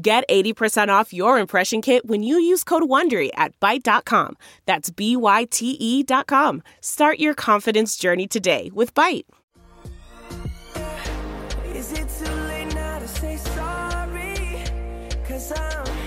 Get 80% off your impression kit when you use code WONDERY at Byte.com. That's B-Y-T-E dot com. Start your confidence journey today with Byte. Is it too late now to say sorry? Cause I'm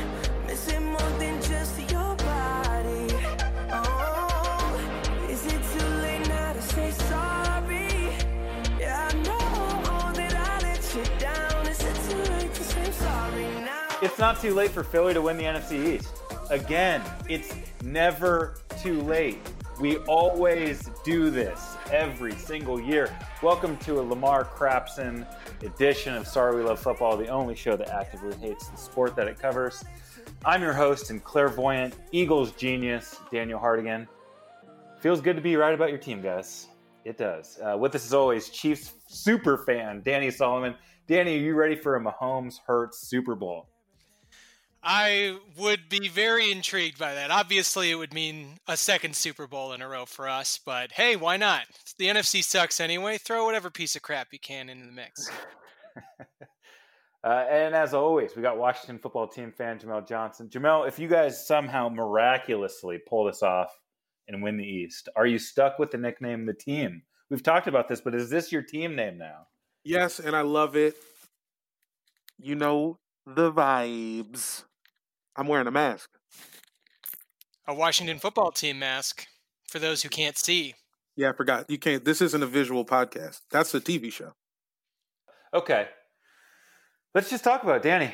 It's not too late for Philly to win the NFC East. Again, it's never too late. We always do this every single year. Welcome to a Lamar Crapson edition of Sorry We Love Football, the only show that actively hates the sport that it covers. I'm your host and clairvoyant Eagles genius, Daniel Hardigan. Feels good to be right about your team, guys. It does. Uh, with us as always, Chiefs super fan Danny Solomon. Danny, are you ready for a Mahomes Hurts Super Bowl? I would be very intrigued by that. Obviously, it would mean a second Super Bowl in a row for us, but hey, why not? The NFC sucks anyway. Throw whatever piece of crap you can into the mix. Uh, and as always, we got Washington football team fan Jamel Johnson. Jamel, if you guys somehow miraculously pull this off and win the East, are you stuck with the nickname the team? We've talked about this, but is this your team name now? Yes, and I love it. You know the vibes. I'm wearing a mask. A Washington football team mask for those who can't see. Yeah, I forgot. You can't. This isn't a visual podcast. That's a TV show. Okay. Let's just talk about it. Danny.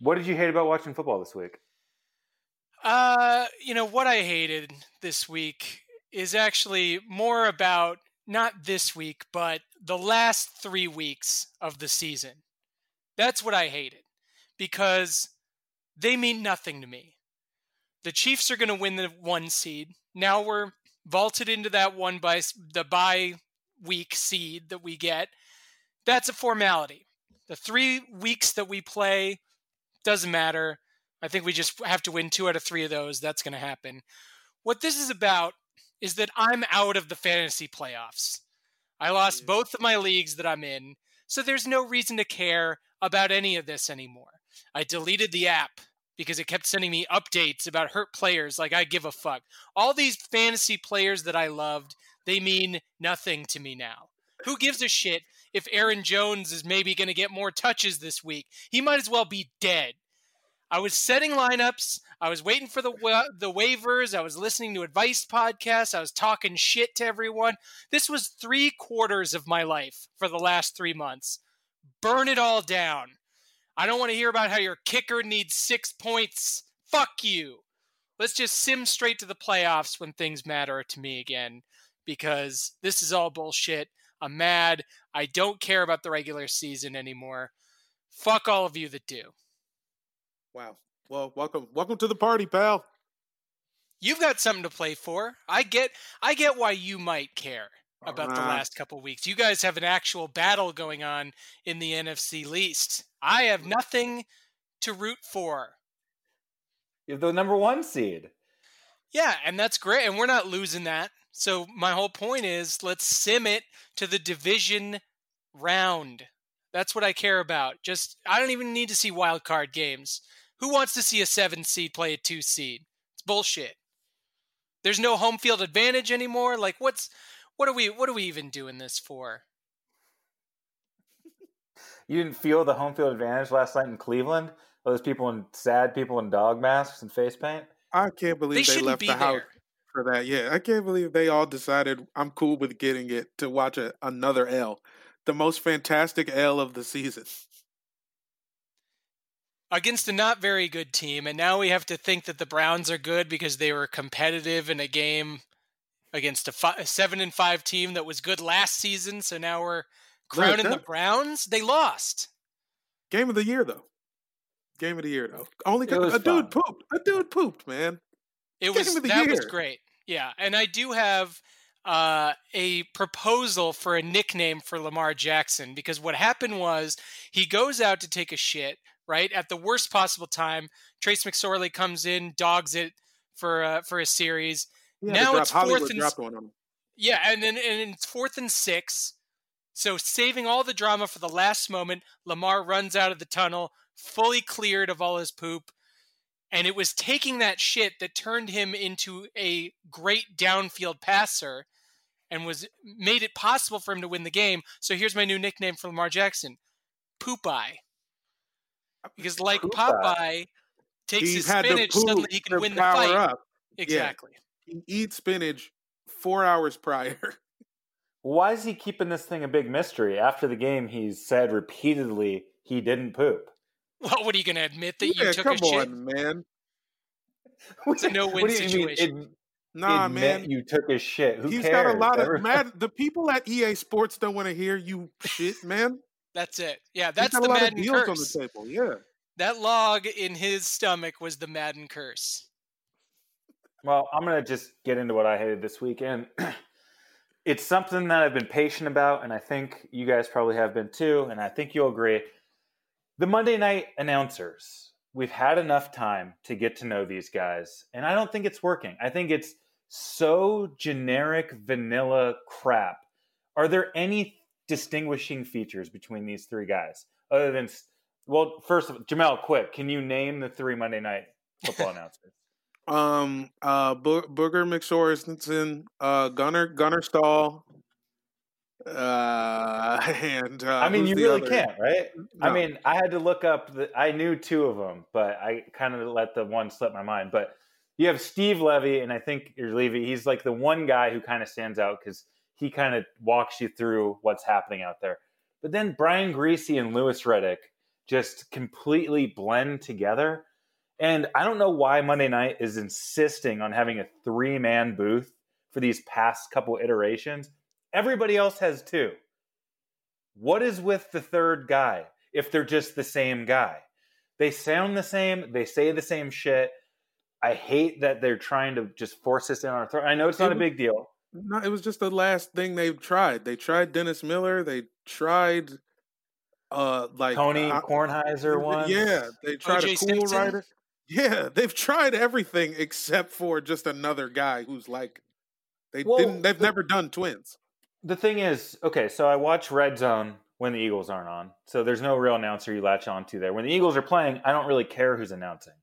What did you hate about watching football this week? Uh, you know what I hated this week is actually more about not this week, but the last three weeks of the season. That's what I hated because they mean nothing to me. The Chiefs are going to win the one seed. Now we're vaulted into that one by the bye week seed that we get. That's a formality. The three weeks that we play doesn't matter. I think we just have to win two out of three of those. That's going to happen. What this is about is that I'm out of the fantasy playoffs. I lost both of my leagues that I'm in, so there's no reason to care about any of this anymore. I deleted the app because it kept sending me updates about hurt players like I give a fuck. All these fantasy players that I loved, they mean nothing to me now. Who gives a shit if Aaron Jones is maybe going to get more touches this week? He might as well be dead. I was setting lineups. I was waiting for the wa- the waivers. I was listening to advice podcasts. I was talking shit to everyone. This was three quarters of my life for the last three months. Burn it all down. I don't want to hear about how your kicker needs six points. Fuck you. Let's just sim straight to the playoffs when things matter to me again because this is all bullshit. I'm mad. I don't care about the regular season anymore. Fuck all of you that do. Wow. Well, welcome, welcome to the party, pal. You've got something to play for. I get I get why you might care about the uh, last couple weeks. You guys have an actual battle going on in the NFC least. I have nothing to root for. You're the number one seed. Yeah, and that's great. And we're not losing that. So my whole point is let's sim it to the division round. That's what I care about. Just I don't even need to see wild card games. Who wants to see a seven seed play a two seed? It's bullshit. There's no home field advantage anymore. Like what's what are we what are we even doing this for? You didn't feel the home field advantage last night in Cleveland? Those people in sad people in dog masks and face paint? I can't believe They they, left be the house for that. Yeah, I can't believe they all decided I'm cool with getting it to watch a, another L, the most fantastic L of the season. Against a not very good team, and now we have to think that the Browns are good because they were competitive in a game against a, fi- a seven and five team that was good last season. So now we're crowning the that- Browns. They lost. Game of the year though. Game of the year though. Only It was a dude pooped. A dude pooped, man. It Game was of the that was great. Yeah, and I do have uh, a proposal for a nickname for Lamar Jackson because what happened was he goes out to take a shit right at the worst possible time. Trace McSorley comes in, dogs it for uh, for a series. To Now drop- it's Hollywood fourth and on him. Yeah, and then and it's fourth and six. So saving all the drama for the last moment, Lamar runs out of the tunnel, fully cleared of all his poop. And it was taking that shit that turned him into a great downfield passer and was made it possible for him to win the game. So here's my new nickname for Lamar Jackson. Poop Eye. Because like Popeye takes He his spinach, suddenly he can win the fight. up. Exactly. He eats spinach four hours prior. Why is he keeping this thing a big mystery? After the game, he said repeatedly he didn't poop. Well, what are you going to admit that you took come a shit? man. It's a no-win What do you mean, situation. ad- Nah, admit man. you took a shit. Who He's cares? got a lot of mad. The people at EA Sports don't want to hear you shit, man. That's it. Yeah, that's that's got the a lot Madden of deals curse. on the table. Yeah. That log in his stomach was the Madden curse. Well, I'm going to just get into what I hated this weekend. it's something that I've been patient about, and I think you guys probably have been too, and I think you'll agree. The Monday night announcers, we've had enough time to get to know these guys, and I don't think it's working. I think it's so generic, vanilla crap. Are there any distinguishing features between these three guys other than, well, first of all, Jamel, quick, can you name the three Monday night football announcers? Um. Uh. Bo- Booger McSorensen, uh, Gunner Gunner Stahl, uh, and uh, I mean, you really other? can't, right? I mean, I had to look up. The, I knew two of them, but I kind of let the one slip my mind. But you have Steve Levy, and I think you're Levy. He's like the one guy who kind of stands out because he kind of walks you through what's happening out there. But then Brian Griese and Louis Riddick just completely blend together. And I don't know why Monday Night is insisting on having a three man booth for these past couple iterations. Everybody else has two. What is with the third guy if they're just the same guy? They sound the same, they say the same shit. I hate that they're trying to just force this in our throat. I know it's not a big deal. No, it was just the last thing they've tried. They tried Dennis Miller. They tried, uh, like Tony uh, Kornheiser one. Yeah, they tried O.J. a cool Simpson? writer. Yeah, they've tried everything except for just another guy who's like they Well, didn't. They've the- never done twins. The thing is, okay, so I watch Red Zone when the Eagles aren't on. So there's no real announcer you latch on to there. When the Eagles are playing, I don't really care who's announcing.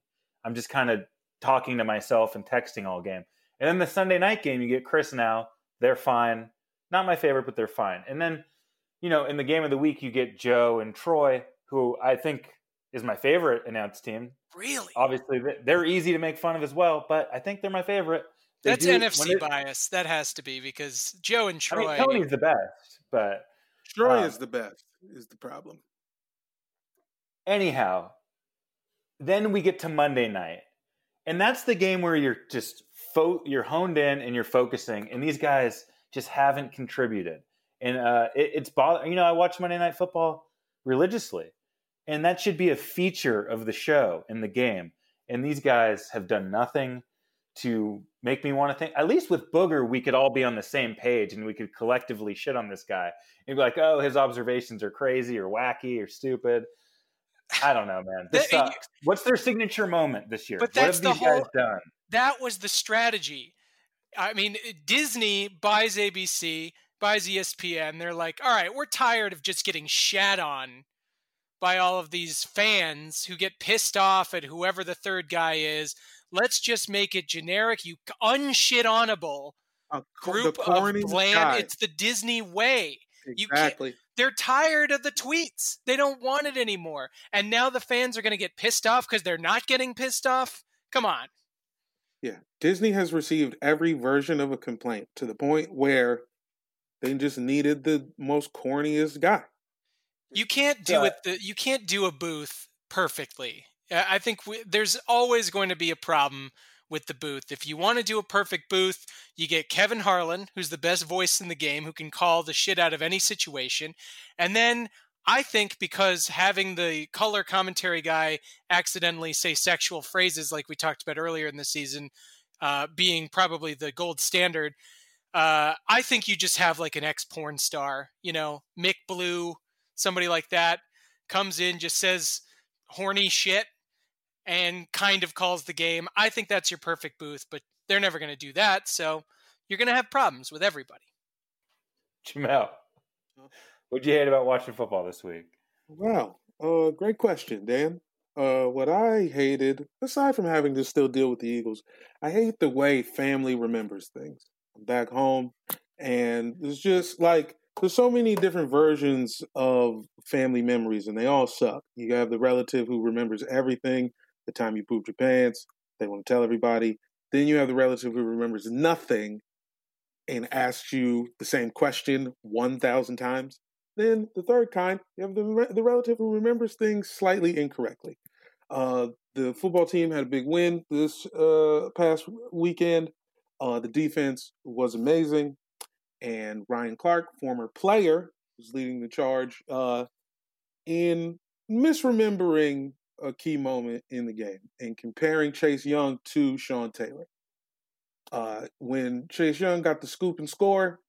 I'm just kind of talking to myself and texting all game. And then the Sunday night game, you get Chris now. They're fine. Not my favorite, but they're fine. And then, you know, in the game of the week, you get Joe and Troy, who I think is my favorite announced team. Really? Obviously, they- they're easy to make fun of as well, but I think they're my favorite. They That's do- NFC it- bias. That has to be because Joe and Troy. I Troy. mean, Tony's the best, but Troy Um, is the best. Is the problem? anyhow, then we get to Monday night, and that's the game where you're just fo- you're honed in and you're focusing, and these guys just haven't contributed, and uh, it, it's bother. You know, I watch Monday Night Football religiously, and that should be a feature of the show and the game, and these guys have done nothing to make me want to think. At least with Booger, we could all be on the same page, and we could collectively shit on this guy and be like, "Oh, his observations are crazy or wacky or stupid." I don't know, man. This sucks. Uh, what's their signature moment this year? But what that's have the these guys whole- done? that was the strategy. I mean, Disney buys ABC, buys ESPN. They're like, all right, we're tired of just getting shat on by all of these fans who get pissed off at whoever the third guy is. Let's just make it generic, you unshit onable group of bland. guy. It's the Disney way. you exactly. They're tired of the tweets. They don't want it anymore. And now the fans are going to get pissed off because they're not getting pissed off. Come on. Yeah, Disney has received every version of a complaint to the point where they just needed the most corniest guy. You can't do it. The, you can't do a booth perfectly. I think we, there's always going to be a problem with the booth. If you want to do a perfect booth, you get Kevin Harlan, who's the best voice in the game, who can call the shit out of any situation, and then I think because having the color commentary guy accidentally say sexual phrases like we talked about earlier in the season, uh, being probably the gold standard, uh, I think you just have like an ex porn star, you know, Mick Blue, somebody like that, comes in, just says horny shit and kind of calls the game. I think that's your perfect booth, but they're never going to do that. So you're going to have problems with everybody. Jamel, what'd you hate about watching football this week? Wow. Uh, great question, Dan. Uh, what I hated, aside from having to still deal with the Eagles, I hate the way family remembers things. I'm back home, and it's just like there's so many different versions of family memories, and they all suck. You have the relative who remembers everything, the time you pooped your pants, they want to tell everybody. Then you have the relative who remembers nothing and asks you the same question 1,000 times. Then the third kind, you have the, the relative who remembers things slightly incorrectly. Uh, the football team had a big win this uh, past weekend. Uh, the defense was amazing. And Ryan Clark, former player, was leading the charge uh, in misremembering a key moment in the game and comparing Chase Young to Sean Taylor. Uh, when Chase Young got the scoop and score,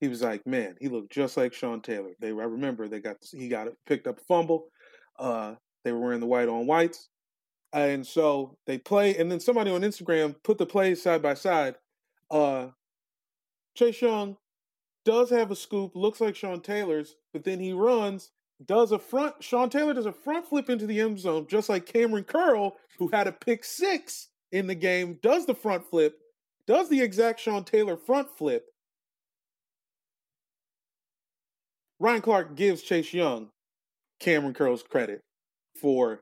he was like, "Man, he looked just like Sean Taylor." They, I remember, they got he got picked up a fumble. Uh, they were wearing the white on whites, and so they play. And then somebody on Instagram put the plays side by side. Uh, Chase Young does have a scoop, looks like Sean Taylor's, but then he runs, does a front. Sean Taylor does a front flip into the end zone, just like Cameron Curl, who had a pick six in the game, does the front flip, does the exact Sean Taylor front flip. Ryan Clark gives Chase Young Cameron Curl's credit for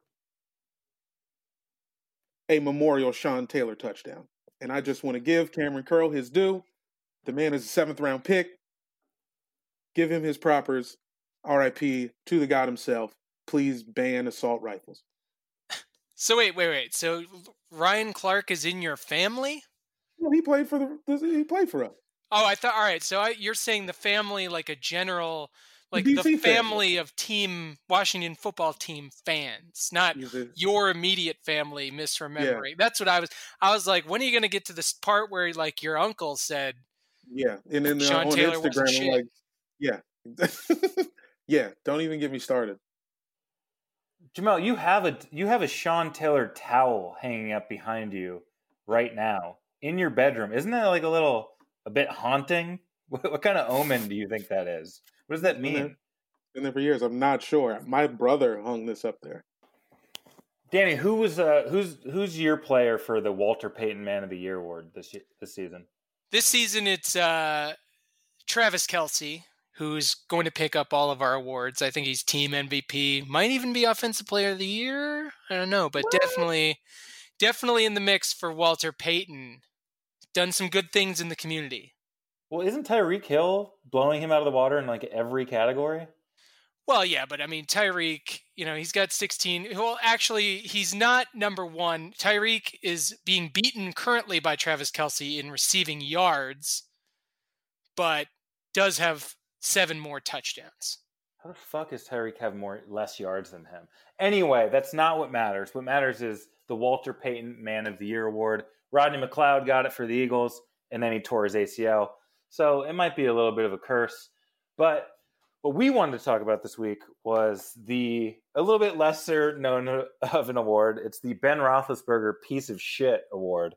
a memorial Sean Taylor touchdown. And I just want to give Cameron Curl his due. The man is a seventh round pick. Give him his propers. RIP to the God himself. Please ban assault rifles. So wait, wait, wait. So Ryan Clark is in your family? Well, he played for the he played for us. Oh, I thought. All right. So I, you're saying the family, like a general, like DC the family. family of team Washington football team fans, not your immediate family misremembering. That's what I was. I was like, when are you going to get to this part where like your uncle said, Yeah, and then uh, Sean on Taylor Instagram, like, yeah, yeah. Don't even get me started. Jamel, you have a you have a Sean Taylor towel hanging up behind you right now in your bedroom. Isn't that like a little a bit haunting? What, what kind of omen do you think that is? What does that Been there- mean? Been there for years. I'm not sure. My brother hung this up there. Danny, who was uh who's who's your player for the Walter Payton Man of the Year award this ye- this season? this season it's uh, Travis Kelce who's going to pick up all of our awards. I think he's team MVP, might even be offensive player of the year. I don't know, but definitely, definitely in the mix for Walter Payton. Done some good things in the community. Well, isn't Tyreek Hill blowing him out of the water in like every category? Well, yeah, but I mean, Tyreek, you know, he's got 16. Well, actually, he's not number one. Tyreek is being beaten currently by Travis Kelce in receiving yards, but does have seven more touchdowns. How the fuck does Tyreek have more less yards than him? Anyway, that's not what matters. What matters is the Walter Payton Man of the Year award. Rodney McLeod got it for the Eagles, and then he tore his ACL. So it might be a little bit of a curse. But what we wanted to talk about this week was the a little bit lesser known of an award. It's the Ben Roethlisberger Piece of Shit Award,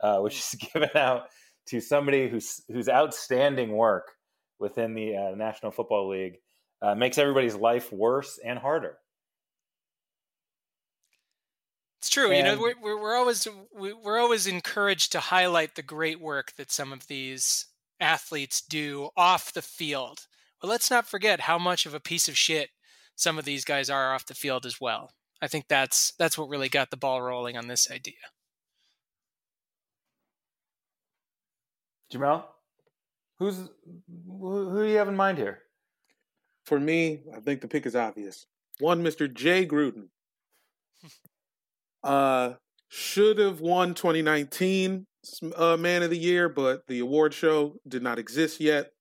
uh, which is given out to somebody who's whose outstanding work within the uh, National Football League uh, makes everybody's life worse and harder. It's true. you know, we're, we're, always we- we're always encouraged to highlight the great work that some of these athletes do off the field. But let's not forget how much of a piece of shit some of these guys are off the field as well. I think that's that's what really got the ball rolling on this idea. Jamel, who's who, who do you have in mind here? For me, I think the pick is obvious. One, Mr. Jay Gruden. Uh, should have won 2019 uh, Man of the Year, but the award show did not exist yet.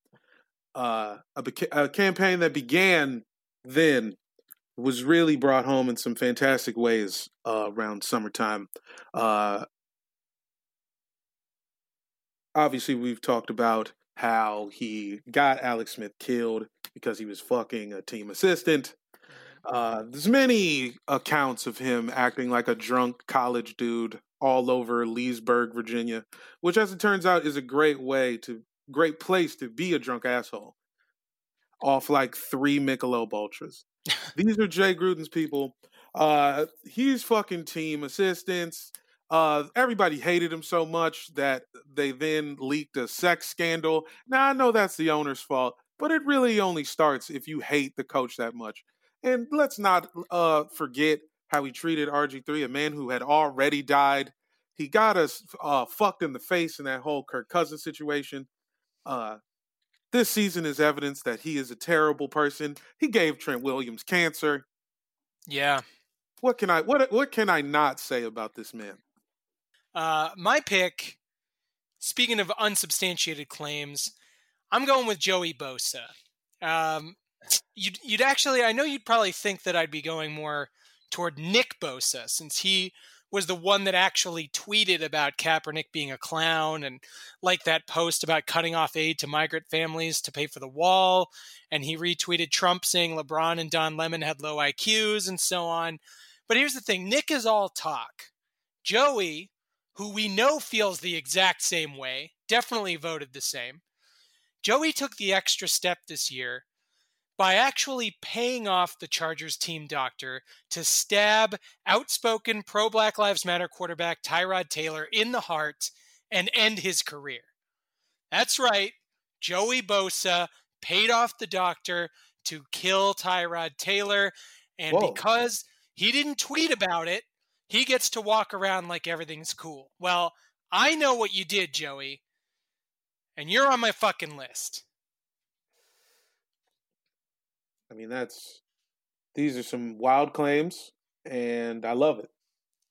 Uh, a, a campaign that began then was really brought home in some fantastic ways uh, around summertime. Uh, obviously, we've talked about how he got Alex Smith killed because he was fucking a team assistant. Uh, there's many accounts of him acting like a drunk college dude all over Leesburg, Virginia, which, as it turns out, is a great way to great place to be a drunk asshole. Off like three Michelob Ultras. These are Jay Gruden's people. Uh, he's fucking team assistants. Uh, everybody hated him so much that they then leaked a sex scandal. Now I know that's the owner's fault, but it really only starts if you hate the coach that much. And let's not uh, forget how he treated RG3, a man who had already died. He got us uh, fucked in the face in that whole Kirk Cousins situation. Uh, this season is evidence that he is a terrible person. He gave Trent Williams cancer. Yeah. What can I what what can I not say about this man? Uh, my pick, speaking of unsubstantiated claims, I'm going with Joey Bosa. Um, you'd, you'd actually, I know you'd probably think that I'd be going more toward Nick Bosa since he was the one that actually tweeted about Kaepernick being a clown and like that post about cutting off aid to migrant families to pay for the wall. And he retweeted Trump saying LeBron and Don Lemon had low IQs and so on. But here's the thing Nick is all talk. Joey, who we know feels the exact same way, definitely voted the same. Joey took the extra step this year by actually paying off the Chargers team doctor to stab outspoken pro Black Lives Matter quarterback Tyrod Taylor in the heart and end his career. That's right. Joey Bosa paid off the doctor to kill Tyrod Taylor. And Whoa. because he didn't tweet about it, he gets to walk around like everything's cool. Well, I know what you did, Joey. And you're on my fucking list. I mean, that's these are some wild claims, and I love it.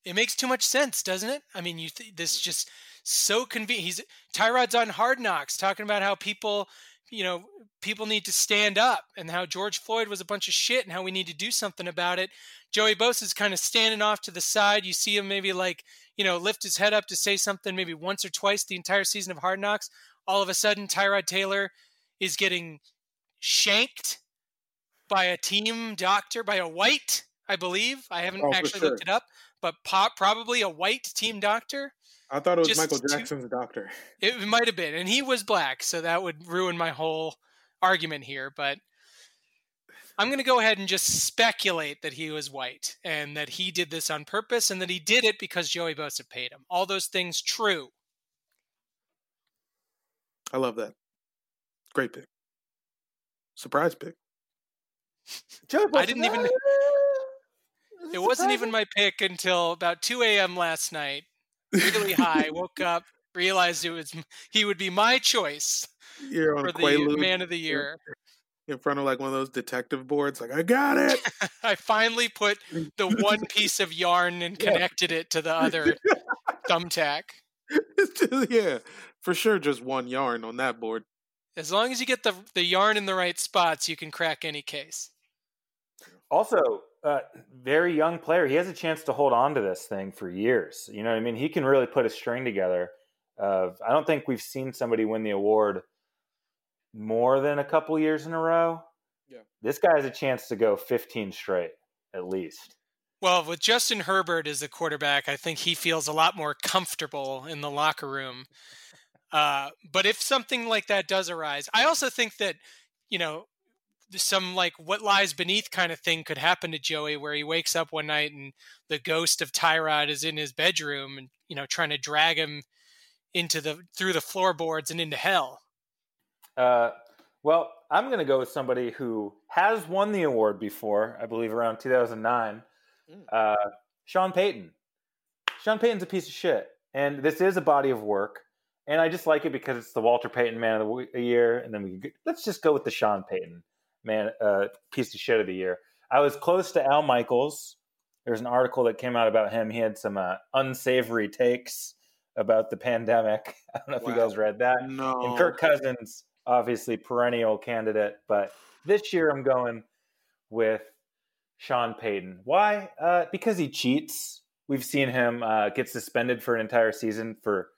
It makes too much sense, doesn't it? I mean, you th- this is just so convenient. He's Tyrod's on Hard Knocks talking about how people, you know, people need to stand up and how George Floyd was a bunch of shit and how we need to do something about it. Joey Bosa's kind of standing off to the side. You see him maybe like, you know, lift his head up to say something maybe once or twice the entire season of Hard Knocks. All of a sudden, Tyrod Taylor is getting shanked by a team doctor, by a white, I believe. I haven't Oh, actually sure. looked it up, but po- probably a white team doctor. I thought it was Just Michael Jackson's doctor. It might have been, and he was black, so that would ruin my whole argument here. But I'm going to go ahead and just speculate that he was white and that he did this on purpose and that he did it because Joey Bosa paid him. All those things true. I love that. Great pick. Surprise pick. Joey, I didn't even. It wasn't even my pick until about 2 a.m. last night. Really high. Woke up, realized it was he would be my choice You're on for the Quaalude man of the year. in front of like one of those detective boards. Like, I got it. I finally put the one piece of yarn and Yeah. connected it to the other thumbtack. Yeah, for sure. Just one yarn on that board. As long as you get the the yarn in the right spots, you can crack any case. Also, uh, very young player. He has a chance to hold on to this thing for years. You know what I mean? He can really put a string together. Of I don't think we've seen somebody win the award more than a couple years in a row. Yeah. This guy has a chance to go 15 straight at least. Well, with Justin Herbert as the quarterback, I think he feels a lot more comfortable in the locker room. Uh, but if something like that does arise, I also think that, you know, some like what lies beneath kind of thing could happen to Joey where he wakes up one night and the ghost of Tyrod is in his bedroom and, you know, trying to drag him into the through the floorboards and into hell. Uh, well, I'm going to go with somebody who has won the award before, I believe around 2009. Mm. Uh, Sean Payton. Sean Payton's a piece of shit. And this is a body of work. And I just like it because it's the Walter Payton Man of the Year. And then we could, let's just go with the Sean Payton Man uh, piece of shit of the year. I was close to Al Michaels. There's an article that came out about him. He had some uh, unsavory takes about the pandemic. I don't know if you guys read that. No. And Kirk Cousins, obviously perennial candidate, but this year I'm going with Sean Payton. Why? Uh, because he cheats. We've seen him uh, get suspended for an entire season for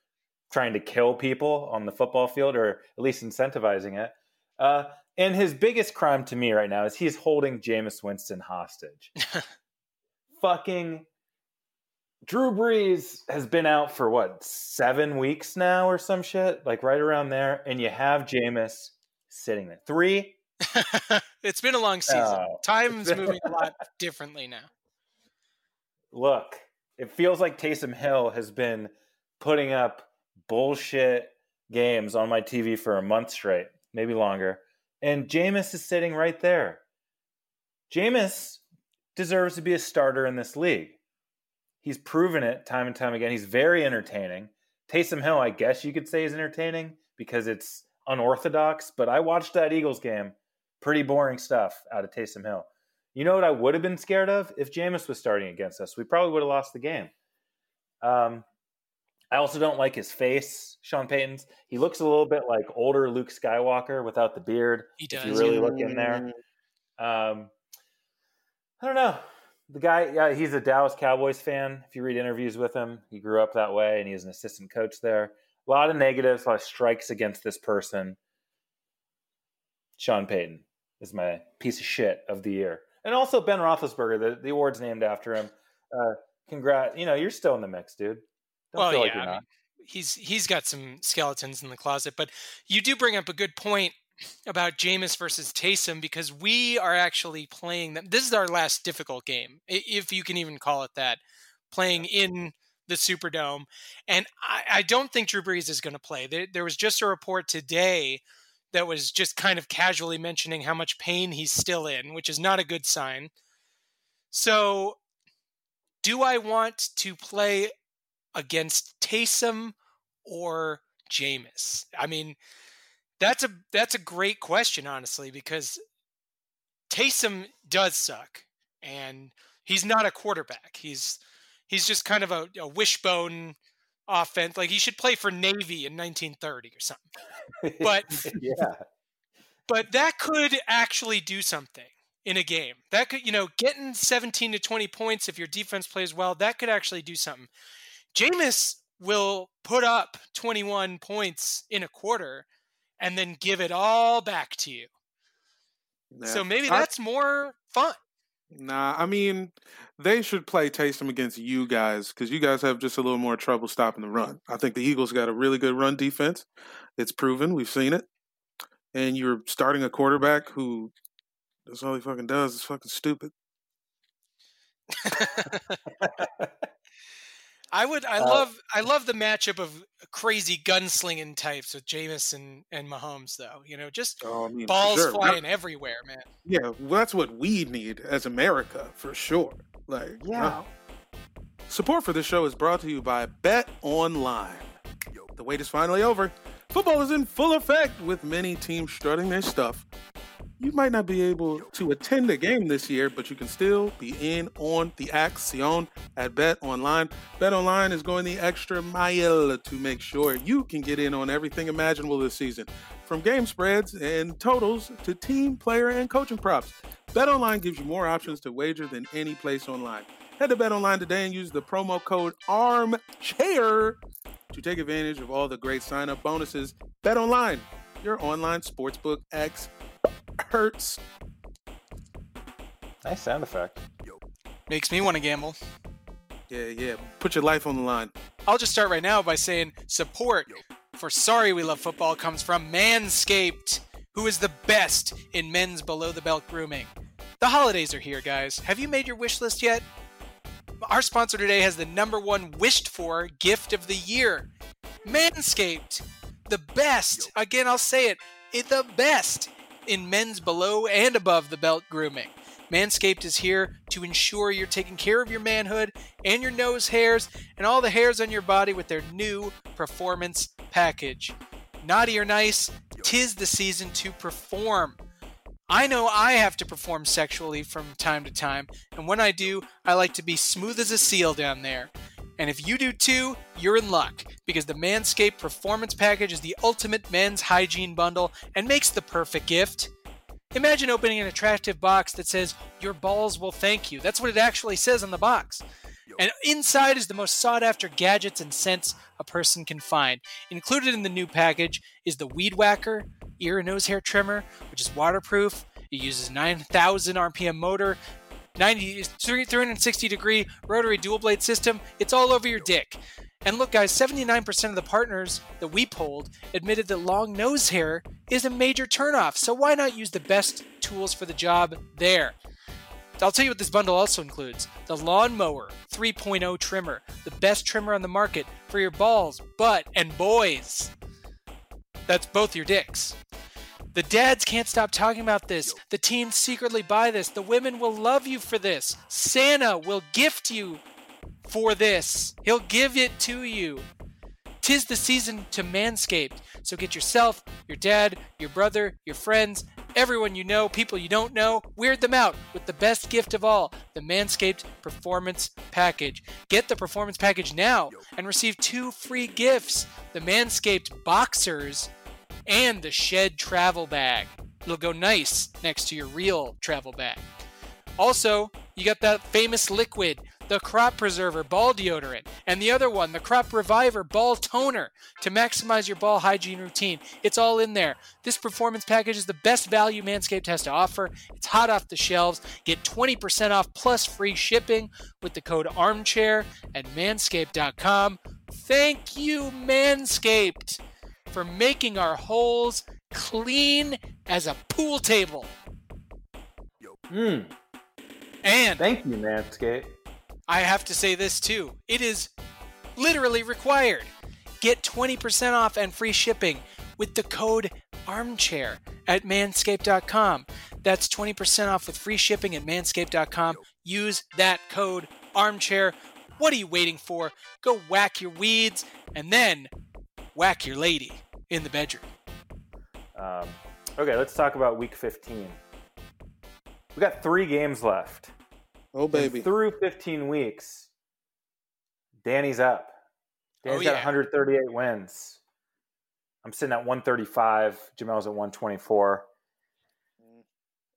trying to kill people on the football field, or at least incentivizing it. Uh, and his biggest crime to me right now is he's holding Jameis Winston hostage. Fucking Drew Brees has been out for what seven weeks now or some shit, like right around there, and you have Jameis sitting there. Three. it's been a long season. Oh, Time's moving a lot differently now. Look, it feels like Taysom Hill has been putting up bullshit games on my TV for a month straight, maybe longer. And Jameis is sitting right there. Jameis deserves to be a starter in this league. He's proven it time and time again. He's very entertaining. Taysom Hill, I guess you could say, is entertaining because it's unorthodox, but I watched that Eagles game. Pretty boring stuff out of Taysom Hill. You know what I would have been scared of if Jameis was starting against us? We probably would have lost the game. Um, I also don't like his face, Sean Payton's. He looks a little bit like older Luke Skywalker without the beard. He If you really look in there. Um, I don't know. The guy, yeah, he's a Dallas Cowboys fan. If you read interviews with him, he grew up that way and he was an assistant coach there. A lot of negatives, a lot of strikes against this person. Sean Payton is my piece of shit of the year. And also Ben Roethlisberger, the, the award's named after him. Uh, congrats. You know, you're still in the mix, dude. Don't well, feel yeah, like you're I not. mean, he's he's got some skeletons in the closet, but you do bring up a good point about Jameis versus Taysom because we are actually playing them. This is our last difficult game, if you can even call it that, playing in the Superdome, and I, I don't think Drew Brees is going to play. There, there was just a report today that was just kind of casually mentioning how much pain he's still in, which is not a good sign. So, do I want to play against Taysom or Jameis? I mean, that's a that's a great question, honestly, because Taysom does suck, and he's not a quarterback. He's he's just kind of a, a wishbone offense. Like he should play for Navy in 1930 or something. But yeah, but that could actually do something in a game. That could, you know, getting 17 to 20 points if your defense plays well, that could actually do something. Jameis will put up 21 points in a quarter and then give it all back to you. So maybe I- that's more fun. Nah, I mean, they should play Taysom against you guys because you guys have just a little more trouble stopping the run. I think the Eagles got a really good run defense. It's proven. We've seen it. And you're starting a quarterback who that's all he fucking does is fucking stupid. I would. I Uh, love. I love the matchup of crazy gunslinging types with Jameis and, and Mahomes, though. You know, just Oh, I mean, balls sure. flying everywhere, man. Yeah, well, that's what we need as America for sure. Like, Yeah. uh, support for this show is brought to you by Bet Online. The wait is finally over. Football is in full effect with many teams strutting their stuff. You might not be able to attend a game this year, but you can still be in on the action at Bet Online. Bet Online is going the extra mile to make sure you can get in on everything imaginable this season, from game spreads and totals to team, player, and coaching props. Bet Online gives you more options to wager than any place online. Head to Bet Online today and use the promo code ARMCHAIR to take advantage of all the great sign up bonuses. Bet Online, your online sportsbook experts. nice sound effect. Makes me want to gamble. Yeah, yeah. Put your life on the line. I'll just start right now by saying support for Sorry We Love Football comes from Manscaped, who is the best in men's below the belt grooming. The holidays are here, guys. Have you made your wish list yet? Our sponsor today has the number one wished for gift of the year Manscaped. The best, again, I'll say it, it the best in men's below and above the belt grooming. Manscaped is here to ensure you're taking care of your manhood and your nose hairs and all the hairs on your body with their new performance package. Naughty or nice, tis the season to perform. I know I have to perform sexually from time to time, and when I do, I like to be smooth as a seal down there. And if you do too, you're in luck, because the Manscaped Performance Package is the ultimate men's hygiene bundle and makes the perfect gift. Imagine opening an attractive box that says, Your balls will thank you. That's what it actually says on the box. And inside is the most sought after gadgets and scents a person can find. Included in the new package is the Weed Whacker ear and nose hair trimmer, which is waterproof. It uses 9,000 RPM motor, 90, 360 degree rotary dual blade system. It's all over your dick. And look, guys, 79% of the partners that we polled admitted that long nose hair is a major turnoff. So why not use the best tools for the job there? I'll tell you what this bundle also includes the Lawnmower 3.0 trimmer, the best trimmer on the market for your balls, butt, and boys. That's both your dicks. The dads can't stop talking about this. The teens secretly buy this. The women will love you for this. Santa will gift you for this. He'll give it to you. Tis the season to manscape. So get yourself, your dad, your brother, your friends, everyone you know, people you don't know, weird them out with the best gift of all, the Manscaped Performance Package. Get the Performance Package now and receive two free gifts the Manscaped Boxers and the Shed Travel Bag. It'll go nice next to your real travel bag. Also, you got that famous liquid, the Crop Preserver Ball Deodorant, and the other one, the Crop Reviver Ball Toner, to maximize your ball hygiene routine. It's all in there. This performance package is the best value Manscaped has to offer. It's hot off the shelves. Get 20% off plus free shipping with the code ARMCHAIR at manscaped.com. Thank you, Manscaped, for making our holes clean as a pool table. Hmm. And Thank you, Manscaped. I have to say this too. It is literally required. Get 20% off and free shipping with the code armchair at manscaped.com. That's 20% off with free shipping at manscaped.com. Use that code armchair. What are you waiting for? Go whack your weeds and then whack your lady in the bedroom. Um, okay, let's talk about week 15. We got three games left. Oh And baby. through 15 weeks, Danny's up. Danny's Oh, got yeah. 138 wins. I'm sitting at 135. Jamel's at 124.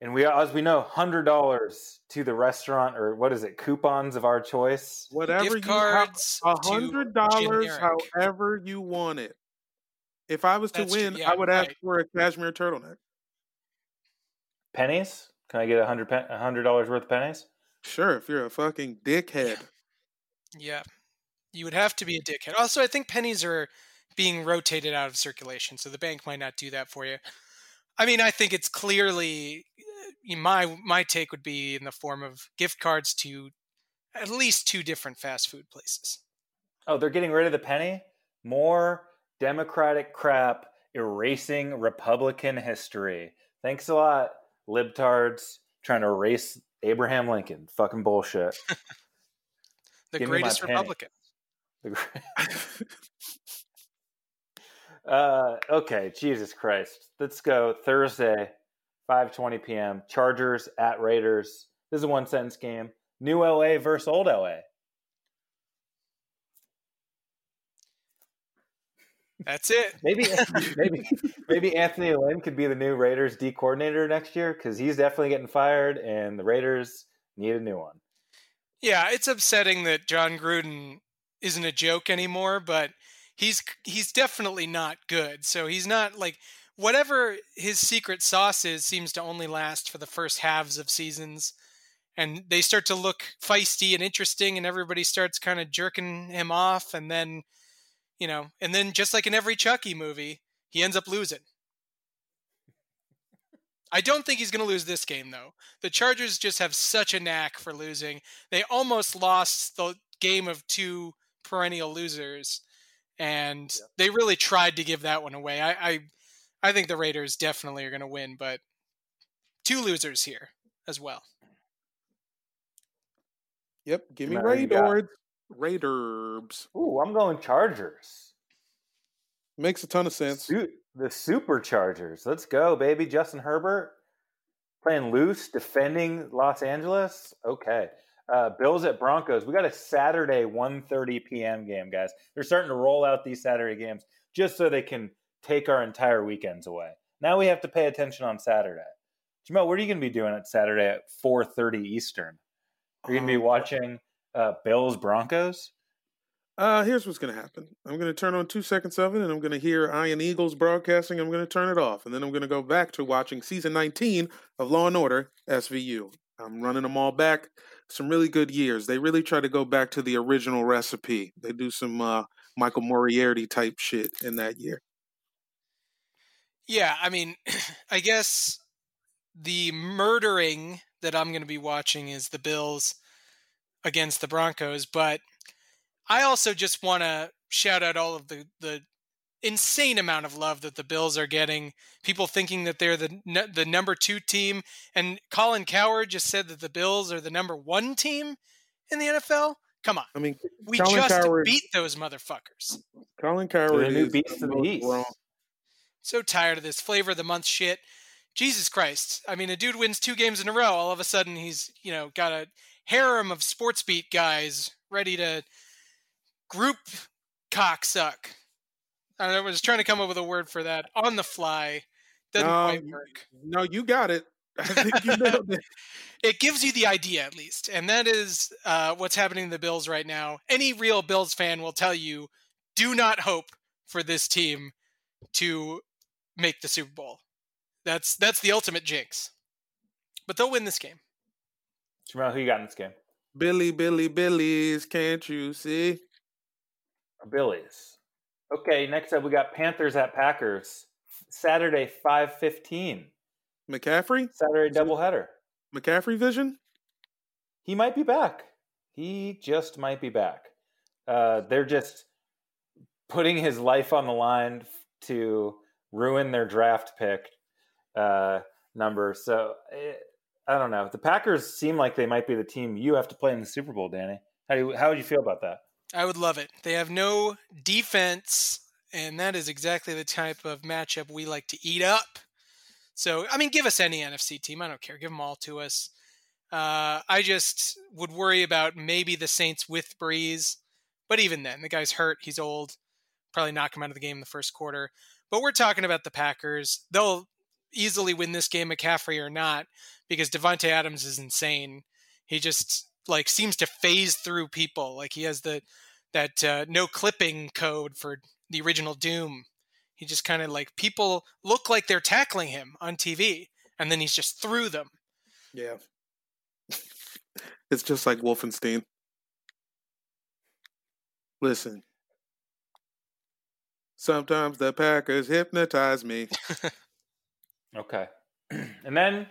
And we, as we know, hundred dollars to the restaurant or what is it? Coupons of our choice. Whatever Gift you cards have, a hundred dollars, however you want it. If I was to That's true, win, yeah, I would ask right. for a cashmere turtleneck. Pennies? Can I get a hundred a hundred dollars worth of pennies? Sure, if you're a fucking dickhead. Yeah. You would have to be a dickhead. Also, I think pennies are being rotated out of circulation, so the bank might not do that for you. I mean, I think it's clearly uh, my my take would be in the form of gift cards to at least two different fast food places. Oh, they're getting rid of the penny? More Democratic crap erasing Republican history. Thanks a lot, libtards trying to erase Abraham Lincoln. Fucking bullshit. The Give greatest. Republican. uh, okay, Jesus Christ. Let's go Thursday, 5:20 p.m. Chargers at Raiders. This is a one sentence game. New LA versus old LA. That's it. Maybe maybe maybe Anthony Lynn could be the new Raiders D coordinator next year because he's definitely getting fired, and the Raiders need a new one. Yeah, it's upsetting that Jon Gruden isn't a joke anymore, but he's he's definitely not good. So he's not like whatever his secret sauce is seems to only last for the first halves of seasons. And they start to look feisty and interesting and everybody starts kind of jerking him off and then you know, and then just like in every Chucky movie, he ends up losing. I don't think he's going to lose this game, though. The Chargers just have such a knack for losing. They almost lost the game of two perennial losers, and they really tried to give that one away. I, I, I think the Raiders definitely are going to win, but two losers here as well. Yep, give me Matter who. Raiders. Raiders. Ooh, I'm going Chargers. Makes a ton of sense. Su- the Superchargers. Let's go, baby. Justin Herbert playing loose, defending Los Angeles. Okay. Uh, Bills at Broncos. We got a Saturday 1:30 p.m. game, guys. They're starting to roll out these Saturday games just so they can take our entire weekends away. Now we have to pay attention on Saturday. Jamel, what are you going to be doing at Saturday at 4:30 Eastern? Are you going to be Um, watching uh, Bills Broncos? Uh, here's what's going to happen. I'm going to turn on two seconds of it, and I'm going to hear Ian Eagle's broadcasting. I'm going to turn it off, and then I'm going to go back to watching season 19 of Law and Order SVU. I'm running them all back. Some really good years. They really try to go back to the original recipe. They do some uh, Michael Moriarty type shit in that year. Yeah, I mean, I guess the murdering that I'm going to be watching is the Bills against the Broncos, but I also just want to shout out all of the the insane amount of love that the Bills are getting. People thinking that they're the the number 2 team and Colin Cowherd just said that the Bills are the number 1 team in the NFL. Come on. I mean, We Colin just Cowherd- beat those motherfuckers. Colin Cowherd the new is beast the of the East. wrong. So tired of this flavor of the month shit. Jesus Christ. I mean, a dude wins two games in a row. All of a sudden, he's, you know, got a harem of sports beat guys ready to group cocksuck. I was trying to come up with a word for that on the fly. Doesn't quite Um, work. No, you got it. I think you nailed it. It gives you the idea, at least. And that is uh, what's happening to the Bills right now. Any real Bills fan will tell you do not hope for this team to make the Super Bowl. That's that's the ultimate jinx. But they'll win this game. Jamel, who you got in this game? Billy, Billy, Billy's, can't you see? Billy's. Okay, next up we got Panthers at Packers. Saturday 5:15. McCaffrey? Saturday doubleheader. McCaffrey vision? He might be back. He just might be back. Uh, they're just putting his life on the line to ruin their draft pick uh, number. So eh, I don't know. The Packers seem like they might be the team you have to play in the Super Bowl, Danny. How do you, how would you feel about that? I would love it. They have no defense, and that is exactly the type of matchup we like to eat up. So, I mean, give us any NFC team. I don't care. Give them all to us. Uh, I just would worry about maybe the Saints with Brees, but even then, the guy's hurt. He's old. Probably knock him out of the game in the first quarter. But we're talking about the Packers. They'll easily win this game, McCaffrey or not, because Davante Adams is insane. He just like seems to phase through people. Like he has the that uh, no clipping code for the original Doom. He just kind of like people look like they're tackling him on TV, and then he's just through them. Yeah. it's just like Wolfenstein. Listen. Sometimes the Packers hypnotize me. Okay. and then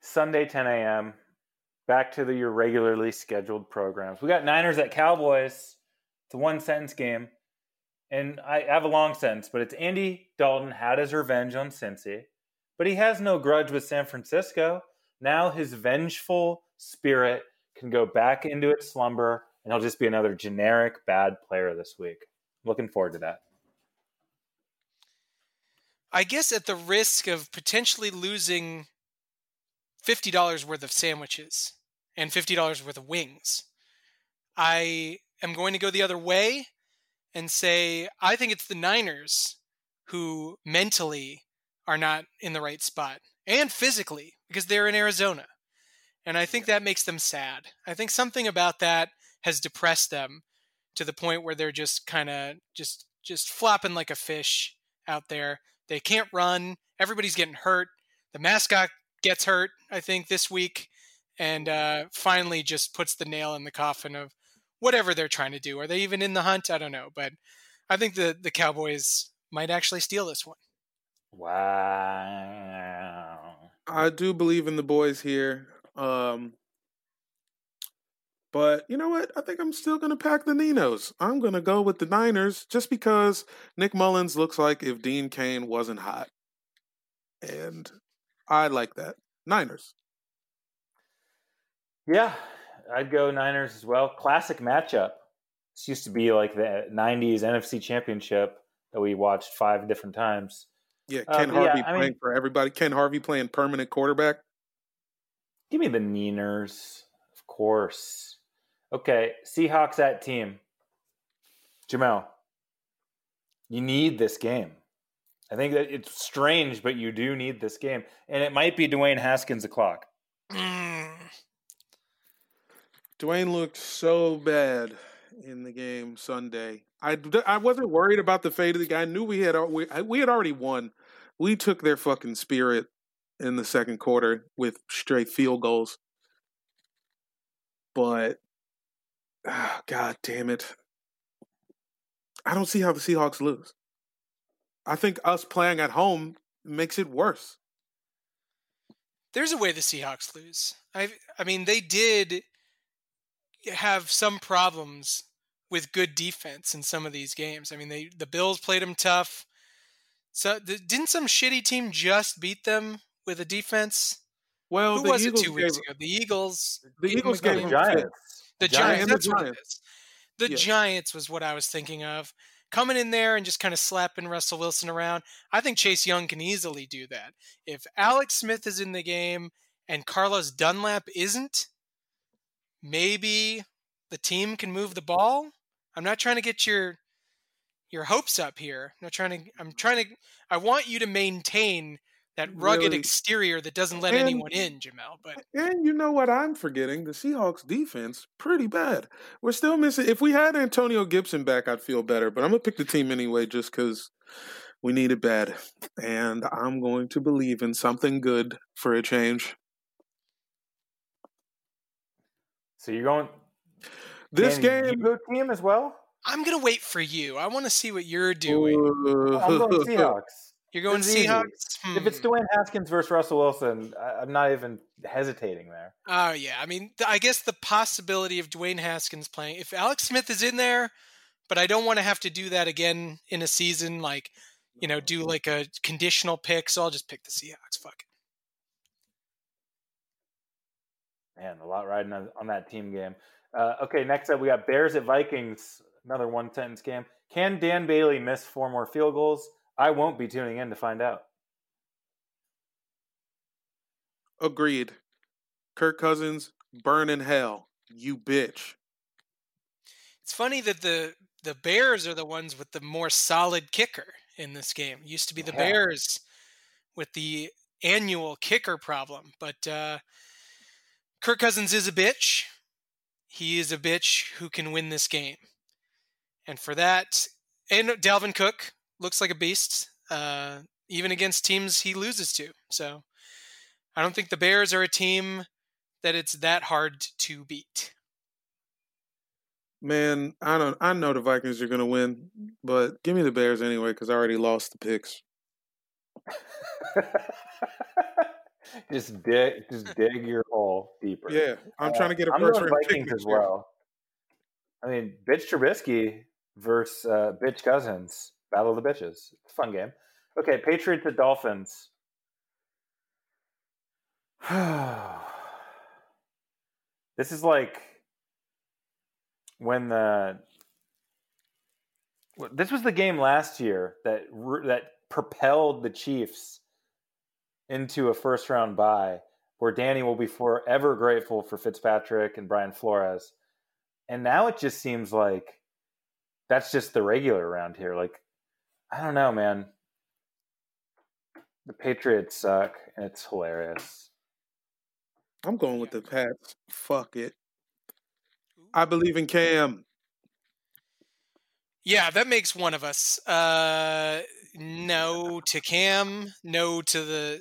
Sunday 10 a.m. Back to the, your regularly scheduled programs. We got Niners at Cowboys. It's a one sentence game. And I have a long sentence, but it's Andy Dalton had his revenge on Cincy, but he has no grudge with San Francisco. Now his vengeful spirit can go back into its slumber, and he'll just be another generic bad player this week. Looking forward to that. I guess at the risk of potentially losing fifty dollars worth of sandwiches and fifty dollars worth of wings, I am going to go the other way and say I think it's the Niners who mentally are not in the right spot and physically because they're in Arizona. And I think that makes them sad. I think something about that has depressed them to the point where they're just kind of just just flopping like a fish out there. They can't run. Everybody's getting hurt. The mascot gets hurt, I think, this week, and uh, finally just puts the nail in the coffin of whatever they're trying to do. Are they even in the hunt? I don't know, but I think the the Cowboys might actually steal this one. Wow. I do believe in the boys here. Um, but you know what? I think I'm still going to pack the Ninos. I'm going to go with the Niners just because Nick Mullens looks like if Dean Cain wasn't hot. And I like that. Niners. Yeah, I'd go Niners as well. Classic matchup. This used to be like the 90s NFC championship that we watched five different times. Yeah, Uh, Ken but yeah, Harvey I playing mean- for everybody. Ken Harvey playing permanent quarterback. Give me the Niners, of course. Okay, Seahawks at team. Jamel, you need this game. I think that it's strange, but you do need this game, and it might be Dwayne Haskins o'clock. Dwayne looked so bad in the game Sunday. I, I wasn't worried about the fate of the guy. I knew we had we, we had already won. We took their fucking spirit in the second quarter with straight field goals. But ah, god damn it. I don't see how the Seahawks lose. I think us playing at home makes it worse. There's a way the Seahawks lose. I I mean they did have some problems with good defense in some of these games. I mean they the Bills played them tough. So th- didn't some shitty team just beat them with a defense? Well, Who the was Eagles it two weeks ago? The Eagles. The Eagles them gave again. them Giants. The Giants Giants. and the That's what it Giants. is. The Yeah. Giants was what I was thinking of. Coming in there and just kind of slapping Russell Wilson around. I think Chase Young can easily do that. If Alex Smith is in the game and Carlos Dunlap isn't, maybe the team can move the ball. I'm not trying to get your your hopes up here. I'm not trying to I'm trying to I want you to maintain that rugged Really? exterior that doesn't let And- anyone in, Jamel. But And you know what I'm forgetting? The Seahawks defense, pretty bad. We're still missing. If we had Antonio Gibson back, I'd feel better. But I'm gonna pick the team anyway, just because we need it bad. And I'm going to believe in something good for a change. So you're going This Can game, you go team as well. I'm gonna wait for you. I want to see what you're doing. I'm going Seahawks. You're going easy. Seahawks. If it's Hmm. Dwayne Haskins versus Russell Wilson, I, I'm not even hesitating there. Oh yeah, I mean, I guess the possibility of Dwayne Haskins playing, if Alex Smith is in there, but I don't want to have to do that again in a season, like you know, do like a conditional pick. So I'll just pick the Seahawks. Fuck it. Man, a lot riding on, on that team game. Uh, okay, next up we got Bears at Vikings. Another one sentence game. Can Dan Bailey miss four more field goals? I won't be tuning in to find out. agreed. Kirk Cousins, burn in hell, you bitch. It's funny that the the Bears are the ones with the more solid kicker in this game. It used to be the Yeah. Bears with the annual kicker problem, but uh, Kirk Cousins is a bitch. He is a bitch who can win this game, and for that, and Dalvin Cook looks like a beast, uh, even against teams he loses to. So I don't think the Bears are a team that it's that hard to beat. Man, I don't. I know the Vikings are gonna win, but give me the Bears anyway because I already lost the picks. just dig, just dig your hole deeper. Yeah, I'm Uh, trying to get a I'm first round pick Vikings next as year. well. I mean, bitch Trubisky versus uh, bitch Cousins. Battle of the bitches. It's a fun game. Okay, Patriots to Dolphins. this is like when the this was the game last year that that propelled the Chiefs into a first round bye, where Danny will be forever grateful for Fitzpatrick and Brian Flores, and now it just seems like that's just the regular around here. Like I don't know, man. The Patriots suck, and it's hilarious. I'm going with the Pats. Fuck it. I believe in Cam. Yeah, that makes one of us. Uh, no to Cam. No to the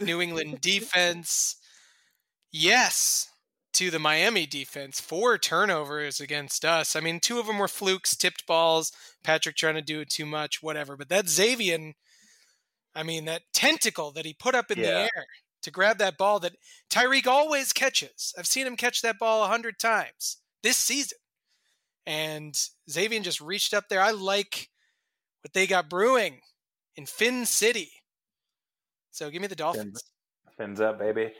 New England defense. Yes to the Miami defense. Four turnovers against us. I mean, two of them were flukes, tipped balls. Patrick trying to do it too much, whatever. But that Xavier, I mean, that tentacle that he put up in the air to grab that ball that Tyreek always catches. I've seen him catch that ball a hundred times this season and Xavier just reached up there. I like what they got brewing in Finn City. So give me the Dolphins. Fins up, baby.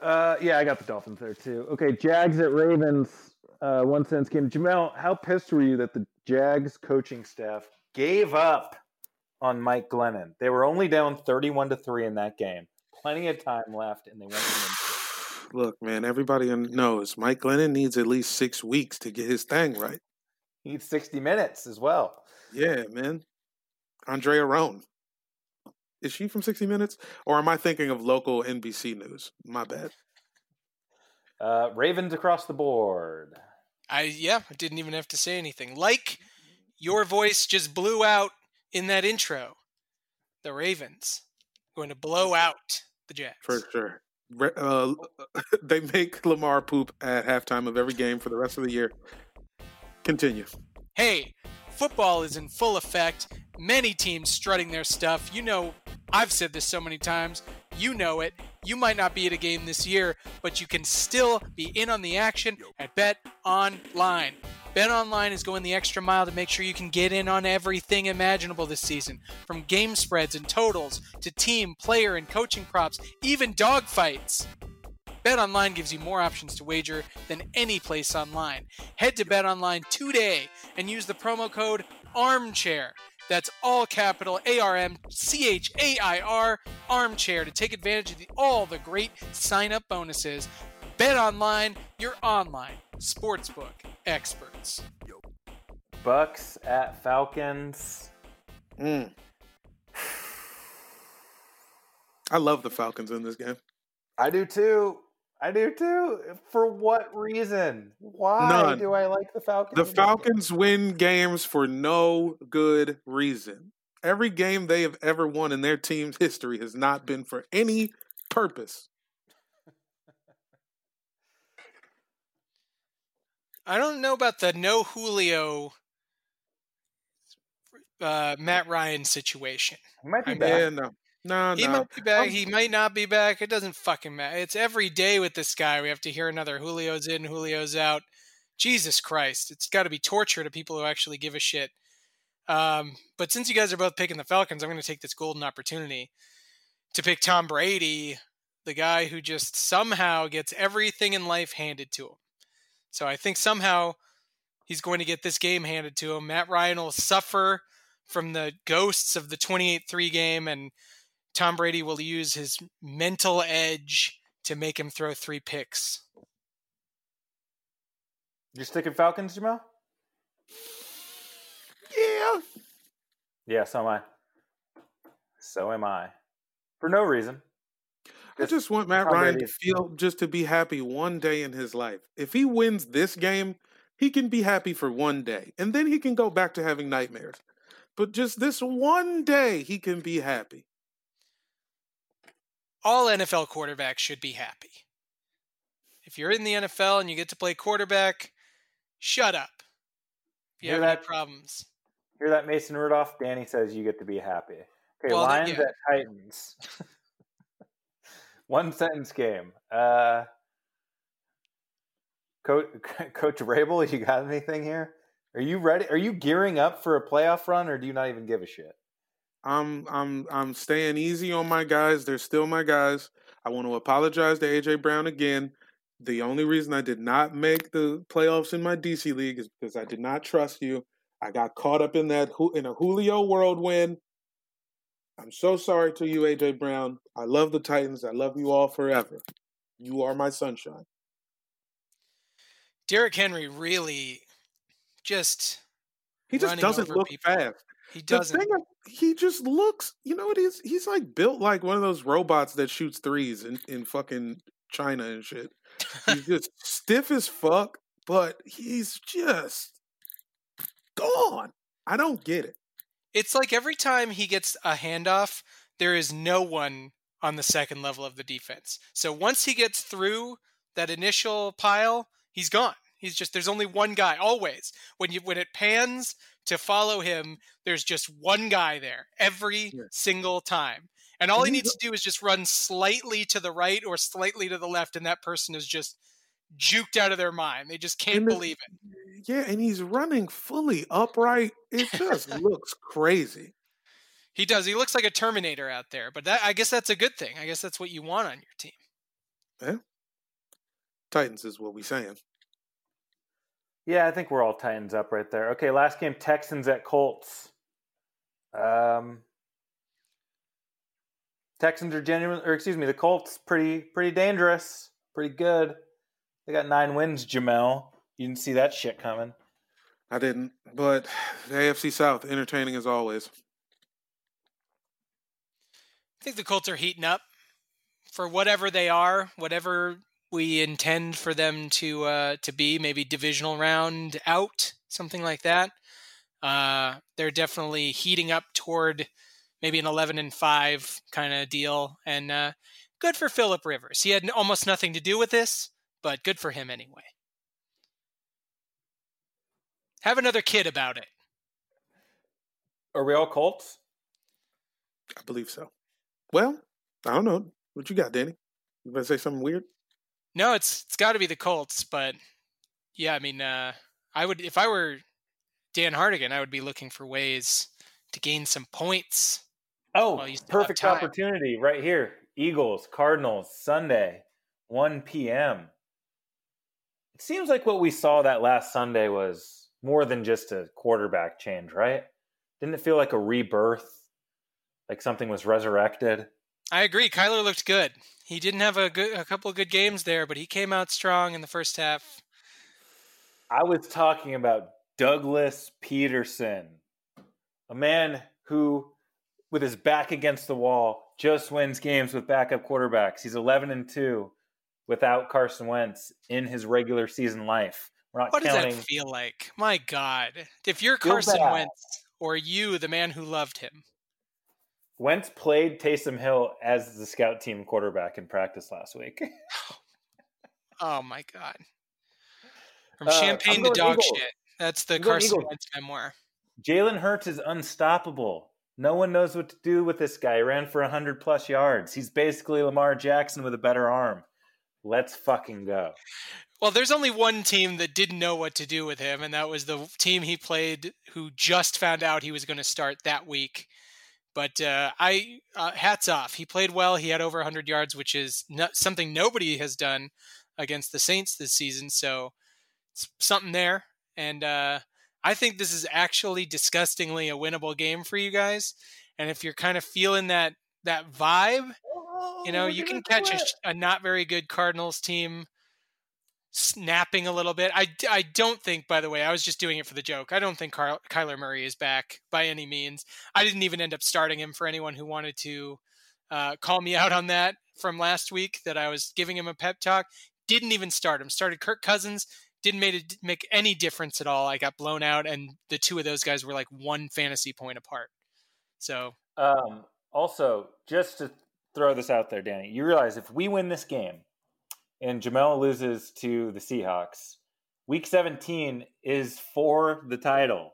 Uh, yeah, I got the Dolphins there too. Okay, Jags at Ravens. Uh, one sense game. Jamel, how pissed were you that the Jags coaching staff gave up on Mike Glennon? They were only down thirty-one to three in that game. Plenty of time left, and they went. Look, man, everybody knows Mike Glennon needs at least six weeks to get his thing right. He needs sixty minutes as well. Yeah, man. Andrea Roane. Is she from 60 Minutes? Or am I thinking of local NBC news? My bad. Uh, Ravens across the board. I yeah, I didn't even have to say anything. Like your voice just blew out in that intro. The Ravens going to blow out the Jets. For sure. Uh, they make Lamar poop at halftime of every game for the rest of the year. Continue. Hey, football is in full effect. Many teams strutting their stuff. You know, I've said this so many times. You know it. You might not be at a game this year, but you can still be in on the action at Bet Online. Bet Online is going the extra mile to make sure you can get in on everything imaginable this season, from game spreads and totals to team, player, and coaching props, even dog fights. BetOnline gives you more options to wager than any place online. Head to BetOnline today and use the promo code ARMCHAIR. That's all capital A R M C H A I R armchair to take advantage of the, all the great sign up bonuses. BetOnline, your online sportsbook experts. Bucks at Falcons. Mm. I love the Falcons in this game. I do too. I do too. For what reason? Why None. do I like the Falcons? The in game? Falcons win games for no good reason. Every game they have ever won in their team's history has not been for any purpose. I don't know about the no Julio uh, Matt Ryan situation. He might be I mean, back. Yeah, no. No, He no. might be back. He might not be back. It doesn't fucking matter. It's every day with this guy. We have to hear another Julio's in, Julio's out. Jesus Christ. It's got to be torture to people who actually give a shit. Um, but since you guys are both picking the Falcons, I'm going to take this golden opportunity to pick Tom Brady, the guy who just somehow gets everything in life handed to him. So I think somehow he's going to get this game handed to him. Matt Ryan will suffer from the ghosts of the 28 3 game, and Tom Brady will use his mental edge to make him throw three picks. You're sticking Falcons, Jamal? Yeah. Yeah, so am I. So am I. For no reason. I just want Matt Tom Ryan to Brady's- feel just to be happy one day in his life. If he wins this game, he can be happy for one day, and then he can go back to having nightmares. But just this one day, he can be happy. All NFL quarterbacks should be happy. If you're in the NFL and you get to play quarterback, shut up. If you Hear have any that? problems. Hear that, Mason Rudolph? Danny says you get to be happy. Okay, Well, Lions yeah. at Titans. One sentence game. Uh, Coach, Coach Vrabel, you got anything here? Are you ready? Are you gearing up for a playoff run, or do you not even give a shit? I'm I'm I'm staying easy on my guys. They're still my guys. I want to apologize to AJ Brown again. The only reason I did not make the playoffs in my DC league is because I did not trust you. I got caught up in that in a Julio whirlwind. I'm so sorry to you, AJ Brown. I love the Titans. I love you all forever. You are my sunshine. Derrick Henry really just He just doesn't look people. fast. He doesn't. is, he just looks. You know what? He's he's like built like one of those robots that shoots threes in, in fucking China and shit. He's just stiff as fuck, but he's just gone. I don't get it. It's like every time he gets a handoff, there is no one on the second level of the defense. So once he gets through that initial pile, he's gone. He's just there's only one guy always. When you when it pans to follow him, there's just one guy there every Yeah. single time. And all he needs to do is just run slightly to the right or slightly to the left and that person is just juked out of their mind. They just can't believe it. Yeah, and he's running fully upright. It just looks crazy. He does. He looks like a Terminator out there, but that, I guess that's a good thing. I guess that's what you want on your team. Yeah. Titans is what we saying. Yeah, I think we're all Titans up right there. Okay, last game Texans at Colts. Um, Texans are genuine, or excuse me, the Colts pretty pretty dangerous, pretty good. They got nine wins. Jamel, you didn't see that shit coming. I didn't, but the AFC South entertaining as always. I think the Colts are heating up for whatever they are, whatever we intend for them to uh, to be. Maybe divisional round out, something like that. Uh, they're definitely heating up toward maybe an 11 and 5 kind of deal and uh, good for philip rivers he had almost nothing to do with this but good for him anyway have another kid about it Are we all Colts? I believe so. Well, I don't know. What you got, Danny? You gonna say something weird? No it's it's got to be the colts but yeah i mean uh, i would if i were dan hardigan i would be looking for ways to gain some points Oh, Well, you still have perfect opportunity right here. Eagles, Cardinals, Sunday, 1 p.m. It seems like what we saw that last Sunday was more than just a quarterback change, right? Didn't it feel like a rebirth? Like something was resurrected? I agree. Kyler looked good. He didn't have a good, a couple of good games there, but he came out strong in the first half. I was talking about Douglas Pederson, a man who, with his back against the wall, just wins games with backup quarterbacks. He's 11 and 2 without Carson Wentz in his regular season life. We're not What does that feel like? My God, if you're Carson. Wentz or you, the man who loved him, Wentz played Taysom Hill as the scout team quarterback in practice last week. oh my God, from Uh, champagne I'm to dog Eagles. shit. That's the I'm Carson. Wentz memoir. Jalen Hurts is unstoppable. No one knows what to do with this guy. He ran for 100 plus yards. He's basically Lamar Jackson with a better arm. Let's fucking go. Well, there's only one team that didn't know what to do with him, and that was the team he played, who just found out he was going to start that week. But uh, I uh, hats off. He played well. He had over 100 yards, which is no, something nobody has done against the Saints this season. So it's something there. And uh, I think this is actually disgustingly a winnable game for you guys. And if you're kind of feeling that that vibe, you know, you can catch a, a not very good Cardinals team snapping a little bit. I, I don't think, by the way, I was just doing it for the joke. I don't think Car- Kyler Murray is back by any means. I didn't even end up starting him for anyone who wanted to uh, call me out on that from last week that I was giving him a pep talk. Didn't even start him. Started Kirk Cousins. Didn't make it make any difference at all. I got blown out, and the two of those guys were like one fantasy point apart. So Um, also, just to throw this out there, Danny, you realize if we win this game and Jamel loses to the Seahawks, week 17 is for the title.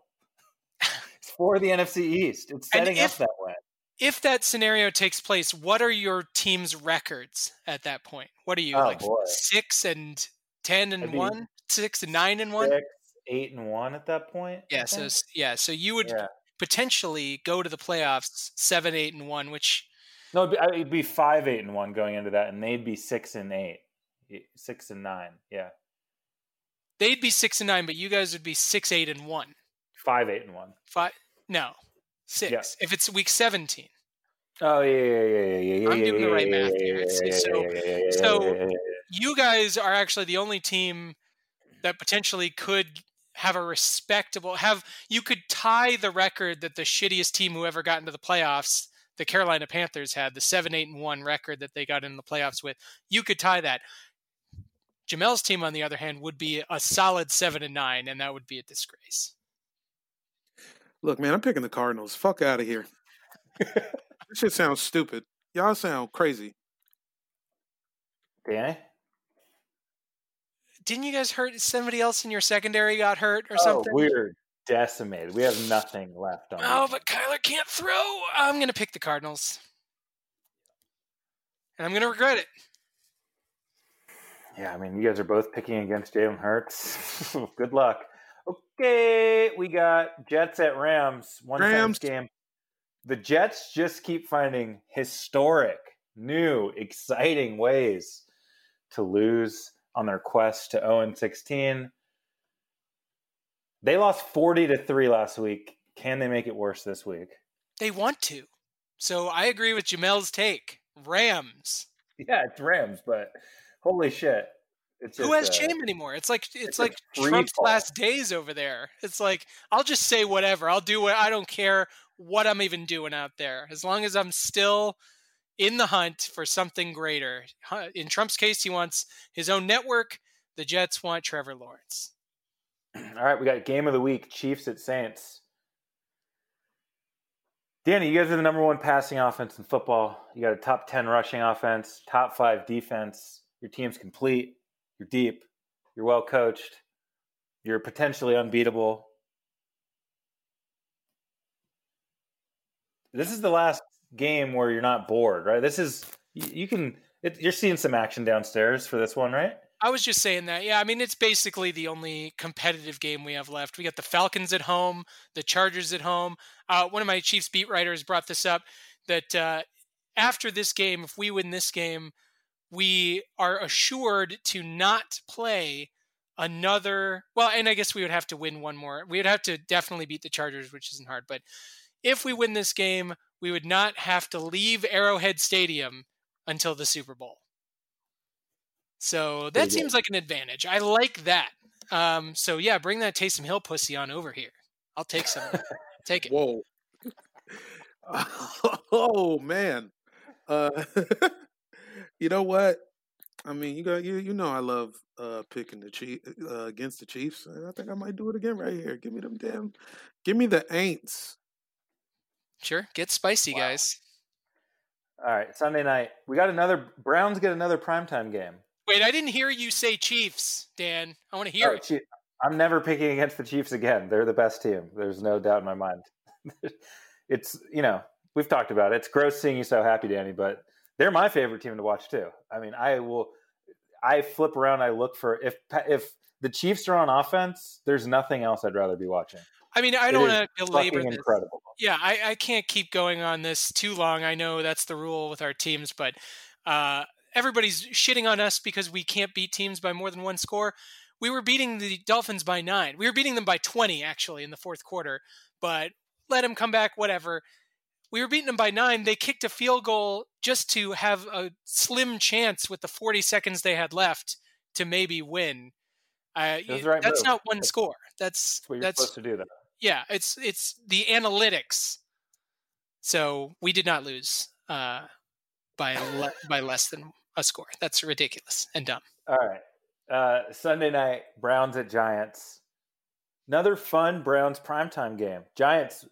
it's for the NFC East. It's setting if- up that way. if that scenario takes place, what are your team's records at that point? What are you Oh, like boy. six and ten and one, six and nine and one? Six, eight, and one at that point. Yeah, so yeah, so you would yeah. potentially go to the playoffs seven, eight, and one, which No, it'd be, it'd be five, eight, and one going into that, and they'd be six and eight, six and nine. Yeah, they'd be six and nine, but you guys would be six, eight, and one. five, eight, and one. Five, no, six. If it's week seventeen, Oh yeah, yeah, yeah, yeah, yeah, yeah. I'm yeah, doing the right yeah, math yeah, here. yeah, yeah, so- yeah, yeah, yeah, yeah, so- yeah, yeah, yeah. you guys are actually the only team that potentially could have a respectable have you could tie the record that the shittiest team who ever got into the playoffs the carolina panthers had the 7 8 and 1 record that they got in the playoffs with you could tie that jamel's team on the other hand would be a solid 7 and 9 and that would be a disgrace Look, man, I'm picking the Cardinals. Fuck out of here. this shit sounds stupid. Y'all sound crazy. Danny? didn't you guys hurt somebody else in your secondary got hurt or Oh, something we're decimated. We have nothing left on. Oh, but Kyler can't throw. I'm going to pick the Cardinals. And I'm going to regret it. Yeah, I mean, you guys are both picking against Jalen Hurts. Good luck. Okay, we got Jets at Rams. One Rams. game. The Jets just keep finding historic, new, exciting ways to lose on their quest to 0 and 16. They lost 40 to 3 last week. Can they make it worse this week? They want to. So I agree with Jamel's take. Rams. Yeah, it's Rams, but holy shit. It's Who has uh, shame anymore? It's like it's, it's like Trump's fall. last days over there. It's like I'll just say whatever. I'll do what I don't care what I'm even doing out there. As long as I'm still in the hunt for something greater. In Trump's case, he wants his own network. The Jets want Trevor Lawrence. All right, we got game of the week: Chiefs at Saints. Danny, you guys are the number one passing offense in football. You got a top ten rushing offense, top five defense. Your team's complete. You're deep. You're well coached. You're potentially unbeatable. This is the last game where you're not bored, right? This is you can. It, you're seeing some action downstairs for this one, right? I was just saying that. Yeah, I mean, it's basically the only competitive game we have left. We got the Falcons at home, the Chargers at home. Uh, one of my Chiefs beat writers brought this up that uh, after this game, if we win this game, we are assured to not play another. Well, and I guess we would have to win one more. We would have to definitely beat the Chargers, which isn't hard. But if we win this game, we would not have to leave Arrowhead Stadium until the Super Bowl. So that seems like an advantage. I like that. Um, so yeah, bring that Taysom Hill pussy on over here. I'll take some. take it. Whoa. oh man. Uh you know what? I mean, you got you you know I love uh picking the Chief uh, against the Chiefs. and I think I might do it again right here. Give me them damn give me the Aints. Sure, get spicy, Wow. guys. All right, Sunday night. We got another Browns get another primetime game. Wait, I didn't hear you say Chiefs, Dan. I want to hear Oh, it. Chief- I'm never picking against the Chiefs again. They're the best team. There's no doubt in my mind. it's you know we've talked about it. It's gross seeing you so happy, Danny, but they're my favorite team to watch too. I mean, I will. I flip around. I look for if if the Chiefs are on offense. There's nothing else I'd rather be watching. I mean, I don't want to belabor this. incredible. Yeah, I, I can't keep going on this too long. I know that's the rule with our teams, but uh, everybody's shitting on us because we can't beat teams by more than one score. We were beating the Dolphins by nine. We were beating them by 20, actually, in the fourth quarter, but let them come back, whatever. We were beating them by nine. They kicked a field goal just to have a slim chance with the 40 seconds they had left to maybe win. Uh, the right that's not one score. That's That's what you're that's supposed to do. Though. yeah, it's it's the analytics. So we did not lose uh, by le- by less than a score. That's ridiculous and dumb. All right. Uh, Sunday night, Browns at Giants. Another fun Browns primetime game. Giants,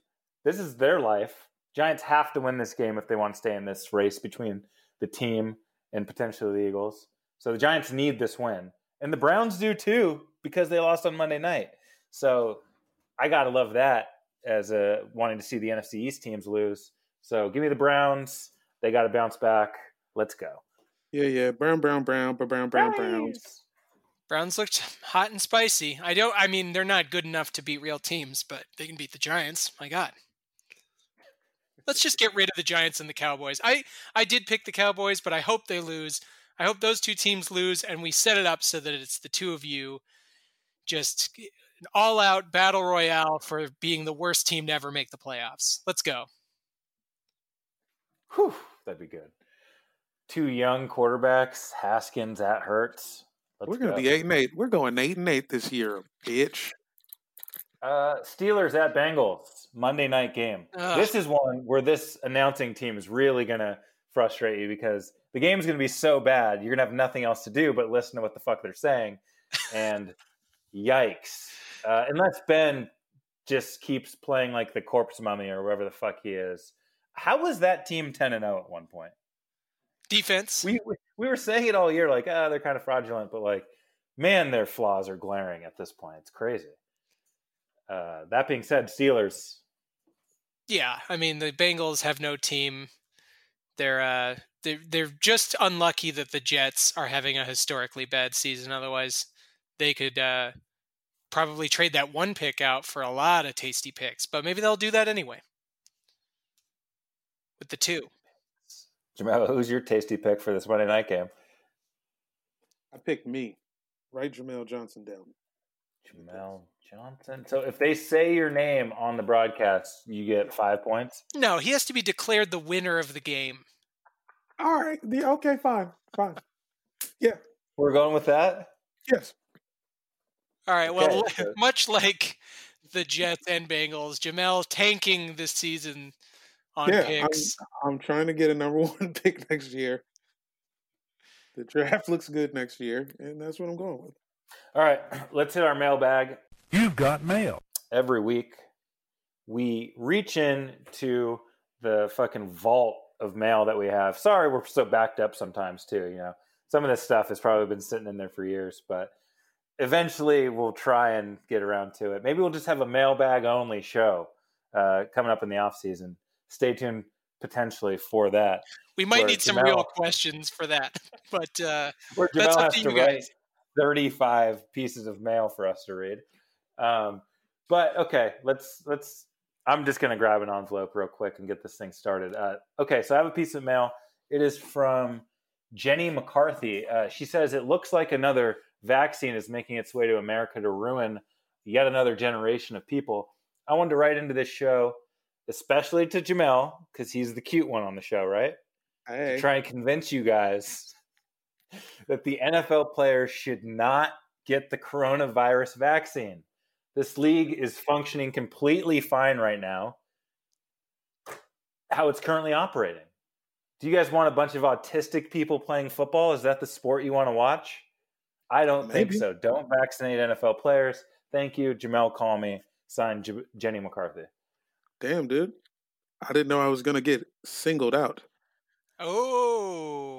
this is their life. Giants have to win this game if they want to stay in this race between the team and potentially the Eagles. So the Giants need this win. And the Browns do too because they lost on Monday night. So I got to love that as a wanting to see the NFC East teams lose. So give me the Browns. They got to bounce back. Let's go. Yeah, yeah. Brown, brown, brown, brown, brown, brown, browns. Browns looked hot and spicy. I don't. I mean, they're not good enough to beat real teams, but they can beat the Giants. My God. Let's just get rid of the Giants and the Cowboys. I I did pick the Cowboys, but I hope they lose. I hope those two teams lose, and we set it up so that it's the two of you, just an all-out battle royale for being the worst team to ever make the playoffs. Let's go. Whew, that'd be good. Two young quarterbacks, Haskins at Hurts. Let's We're gonna go. be eight and eight. We're going eight and eight this year, bitch. Uh, Steelers at Bengals, Monday night game. Ugh. This is one where this announcing team is really going to frustrate you because the game's going to be so bad. You're going to have nothing else to do but listen to what the fuck they're saying. And yikes. Uh, unless Ben just keeps playing like the corpse mummy or whoever the fuck he is. How was that team 10 and 0 at one point? Defense. we we- we were saying it all year, like, ah, they're kind of fraudulent, but like, man, their flaws are glaring at this point. It's crazy. Uh, that being said, Steelers. Yeah, I mean the Bengals have no team. They're uh they're they're just unlucky that the Jets are having a historically bad season. Otherwise, they could uh probably trade that one pick out for a lot of tasty picks. But maybe they'll do that anyway. With the two. Jamal, who's your tasty pick for this Monday night game? I picked me. Write Jamel Johnson down. Jamal Johnson. So if they say your name on the broadcast, you get five points. No, he has to be declared the winner of the game. All right. The, okay, fine. Fine. Yeah. We're going with that. Yes. All right. Well, Okay, much like the Jets and Bengals, Jamel tanking this season on Yeah, picks. I'm trying to get a number one pick next year. The draft looks good next year, and that's what I'm going with. All right, let's hit our mailbag. You've got mail. Every week, we reach in to the fucking vault of mail that we have. Sorry, we're so backed up sometimes too. You know, some of this stuff has probably been sitting in there for years, but eventually we'll try and get around to it. Maybe we'll just have a mailbag only show uh, coming up in the off season. Stay tuned potentially for that. we might need some Jamel- real questions for that, but uh, That's Jamel up to to you write guys. 35 pieces of mail for us to read. Um, but okay, let's let's. I'm just gonna grab an envelope real quick and get this thing started. Uh, okay, so I have a piece of mail. It is from Jenny McCarthy. Uh, she says it looks like another vaccine is making its way to America to ruin yet another generation of people. I wanted to write into this show, especially to Jamel because he's the cute one on the show, right? Hey, to try and convince you guys that the NFL players should not get the coronavirus vaccine. This league is functioning completely fine right now. How it's currently operating. Do you guys want a bunch of autistic people playing football? Is that the sport you want to watch? I don't think so. Don't vaccinate NFL players. Thank you. Jamel, call me. Signed J- Jenny McCarthy. damn, dude. I didn't know I was gonna get singled out. oh.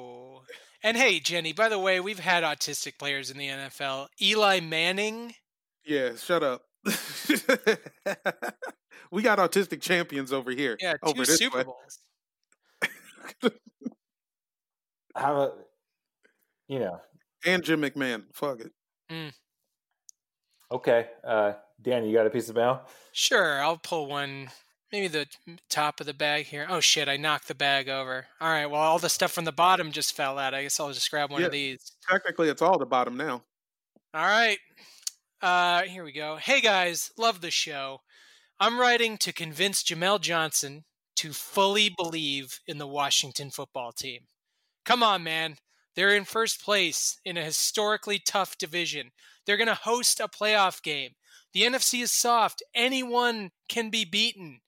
And hey, Jenny, by the way, we've had autistic players in the NFL. Eli Manning. Yeah, shut up. we got autistic champions over here. Yeah, two over Super way. Bowls. How about, you know, and Jim McMahon. Fuck it. okay. Uh, Dan, you got a piece of mail? Sure, I'll pull one. Maybe the top of the bag here. Oh shit, I knocked the bag over. All right, well, all the stuff from the bottom just fell out. I guess I'll just grab one Yeah. of these. Technically, it's all the bottom now. All right. Uh, here we go. Hey guys, love the show. I'm writing to convince Jamel Johnson to fully believe in the Washington football team. Come on, man. They're in first place in a historically tough division. They're going to host a playoff game. The NFC is soft. Anyone can be beaten.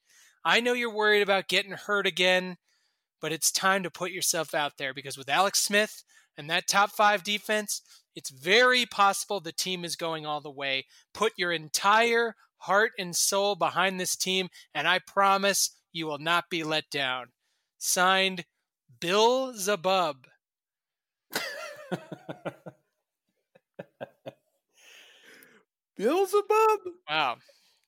I know you're worried about getting hurt again, but it's time to put yourself out there because with Alex Smith and that top five defense, it's very possible the team is going all the way. Put your entire heart and soul behind this team, and I promise you will not be let down. Signed, Bill Zabub. Beelzebub, Wow.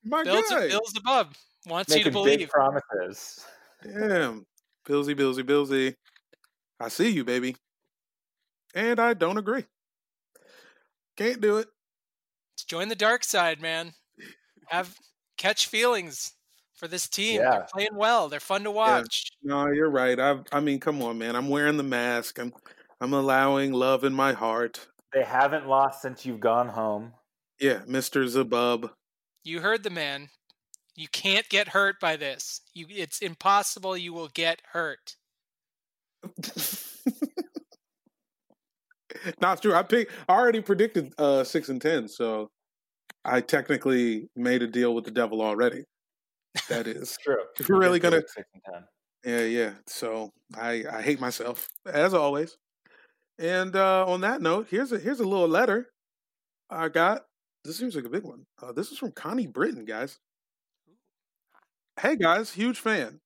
my Bill, guy. Bill Zabub wants you to Making big believe. promises. Damn, Billsy, Billsy, Billsy. I see you, baby. And I don't agree. Can't do it. Join the dark side, man. Have catch feelings for this team. Yeah. They're playing well. They're fun to watch. No, you're right. I, I mean, come on, man. I'm wearing the mask. I'm, I'm allowing love in my heart. They haven't lost since you've gone home. Yeah, Mister Zabub. You heard the man. You can't get hurt by this. You, it's impossible. You will get hurt. no, it's true. I picked. I already predicted uh, six and ten, so I technically made a deal with the devil already. That is. True. If you're really gonna- six and ten. Yeah, yeah. So I I hate myself as always. And uh, on that note, here's a here's a little letter I got. This seems like a big one. Uh, this is from Connie Britton, guys. Hey guys, huge fan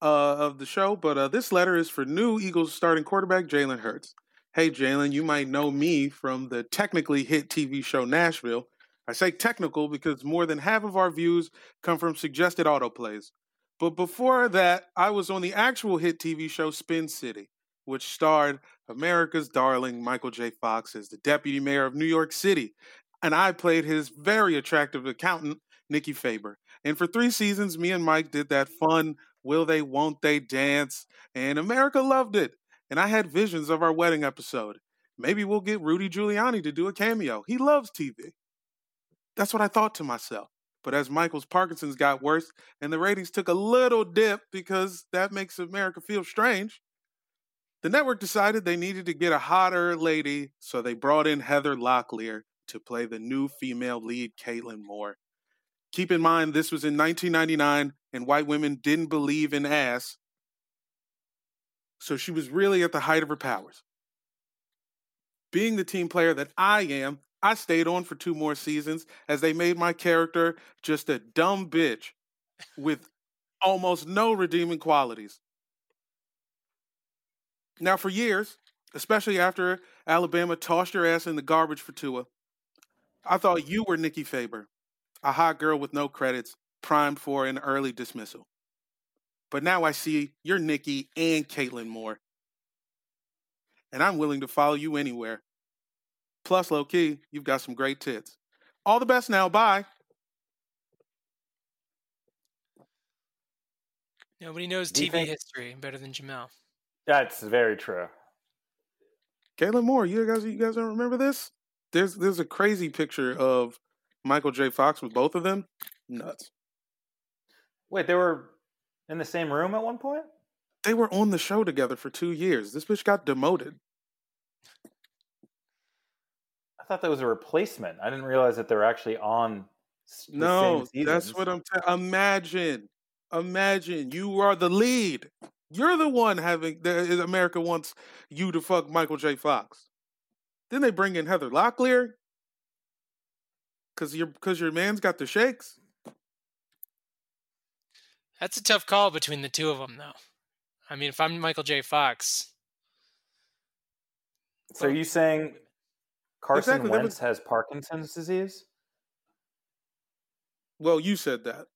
uh, of the show, but uh, this letter is for new Eagles starting quarterback Jalen Hurts. Hey Jalen, you might know me from the technically hit TV show Nashville. I say technical because more than half of our views come from suggested autoplays. But before that, I was on the actual hit TV show Spin City, which starred America's darling Michael J. Fox as the deputy mayor of New York City. And I played his very attractive accountant, Nikki Faber. And for three seasons, me and Mike did that fun will they, won't they dance. And America loved it. And I had visions of our wedding episode. Maybe we'll get Rudy Giuliani to do a cameo. He loves TV. That's what I thought to myself. But as Michael's Parkinson's got worse and the ratings took a little dip because that makes America feel strange, the network decided they needed to get a hotter lady, so they brought in Heather Locklear to play the new female lead, Caitlin Moore. Keep in mind, this was in 1999, and white women didn't believe in ass. So she was really at the height of her powers. Being the team player that I am, I stayed on for two more seasons as they made my character just a dumb bitch with almost no redeeming qualities. Now, for years, especially after Alabama tossed your ass in the garbage for Tua, I thought you were Nikki Faber, a hot girl with no credits, primed for an early dismissal. But now I see you're Nikki and Caitlin Moore. And I'm willing to follow you anywhere. Plus, low key, you've got some great tits. All the best now. Bye. Nobody knows TV think- history better than Jamel. That's very true. Caitlin Moore, you guys, you guys don't remember this? There's there's a crazy picture of Michael J. Fox with both of them. Nuts. Wait, they were in the same room at one point? They were on the show together for two years. This bitch got demoted. I thought that was a replacement. I didn't realize that they were actually on. the No, that's what I'm saying. Imagine, imagine you are the lead. You're the one having the America wants you to fuck Michael J. Fox. Then they bring in Heather Locklear because your because your man's got the shakes. That's a tough call between the two of them, though. I mean, if I'm Michael J. Fox, So are you saying Carson Exactly, Wentz was- has Parkinson's disease? Well, you said that.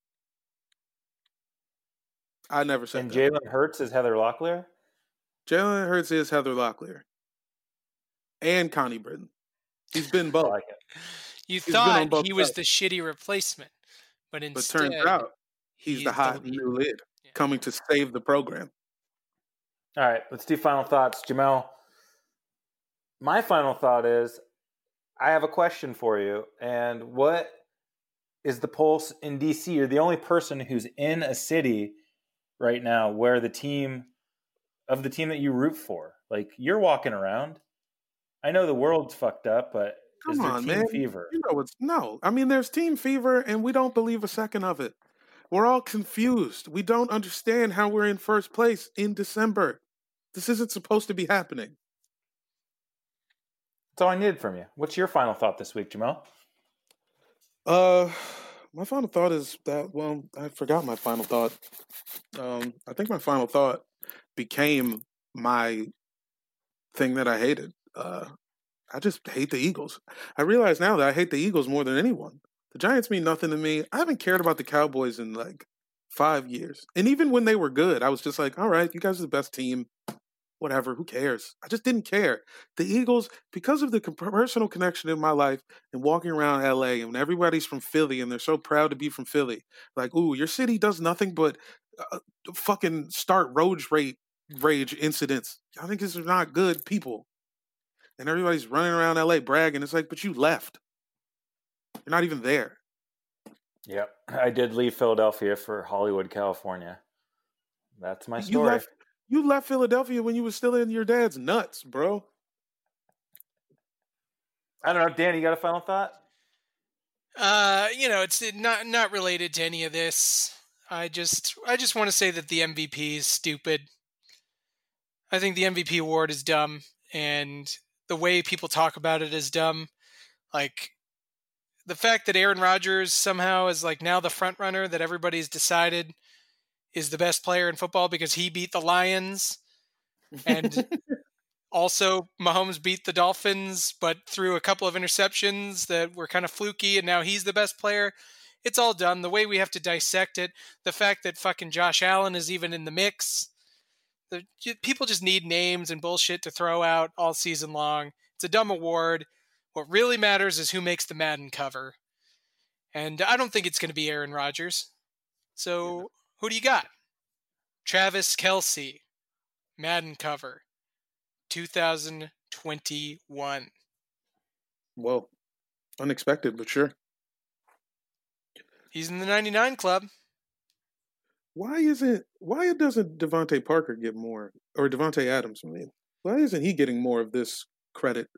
I never said that. And that. Jalen Hurts is Heather Locklear? Jalen Hurts is Heather Locklear and Connie Britton. He's been I both, like it. You been on thought both he was sides. the shitty replacement, but but instead, turns out he's, the hot lead. new lid Yeah. coming to save the program. All right, let's do final thoughts. Jamel, my final thought is I have a question for you. And what is the pulse in DC? You're the only person who's in a city right now where the team of the team that you root for, like you're walking around. I know the world's fucked up, but is Come on, team man. fever? You know it's no. I mean, there's team fever, and we don't believe a second of it. We're all confused. We don't understand how we're in first place in December. This isn't supposed to be happening. That's all I needed from you. What's your final thought this week, Jamel? Uh, my final thought is that well, I forgot my final thought. Um, I think my final thought became my thing that I hated. Uh, I just hate the Eagles. I realize now that I hate the Eagles more than anyone. The Giants mean nothing to me. I haven't cared about the Cowboys in like five years, and even when they were good, I was just like, "All right, you guys are the best team." Whatever, who cares? I just didn't care. The Eagles, because of the personal connection in my life, and walking around LA and everybody's from Philly and they're so proud to be from Philly. Like, ooh, your city does nothing but uh, fucking start road rage rage incidents. I think these are not good people. And everybody's running around LA bragging. It's like, but you left. You're not even there. Yep. I did leave Philadelphia for Hollywood, California. That's my You story. left you left Philadelphia when you were still in your dad's nuts, bro. I don't know. Dan, you got a final thought? Uh, you know, it's not not related to any of this. I just I just want to say that the MVP is stupid. I think the MVP award is dumb, and the way people talk about it is dumb. Like the fact that Aaron Rodgers somehow is like now the front runner that everybody's decided is the best player in football because he beat the Lions, and also Mahomes beat the Dolphins, but threw a couple of interceptions that were kind of fluky, and now he's the best player. It's all done. The way we have to dissect it, the fact that fucking Josh Allen is even in the mix. The, people just need names and bullshit to throw out all season long. It's a dumb award. What really matters is who makes the Madden cover. And I don't think it's going to be Aaron Rodgers. So who do you got? Travis Kelce, Madden cover, 2021. well, unexpected, but sure. He's in the 99 club. Why isn't why doesn't DeVante Parker get more or Davante Adams? I mean, why isn't he getting more of this credit?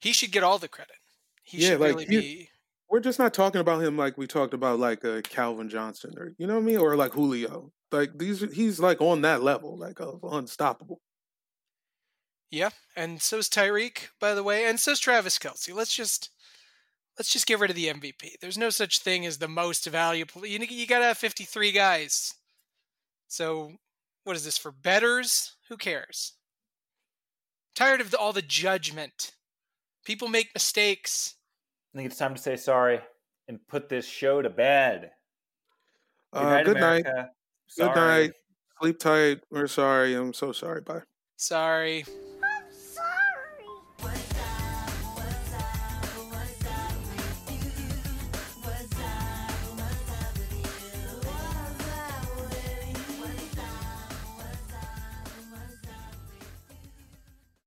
He should get all the credit. He Yeah, should like, really he- be. we're just not talking about him like we talked about like uh, Calvin Johnson or you know what I mean, or like Julio. Like these, he's like on that level, like of unstoppable. Yeah, and so is Tyreek, by the way, and so is Travis Kelce. Let's just let's just get rid of the MVP. There's no such thing as the most valuable. You you gotta have 53 guys. So what is this for betters? Who cares? Tired of the, all the judgment. People make mistakes. I think it's time to say sorry and put this show to bed. Good Uh, night, good night. Good night. Sleep tight. We're sorry. I'm so sorry. Bye. Sorry.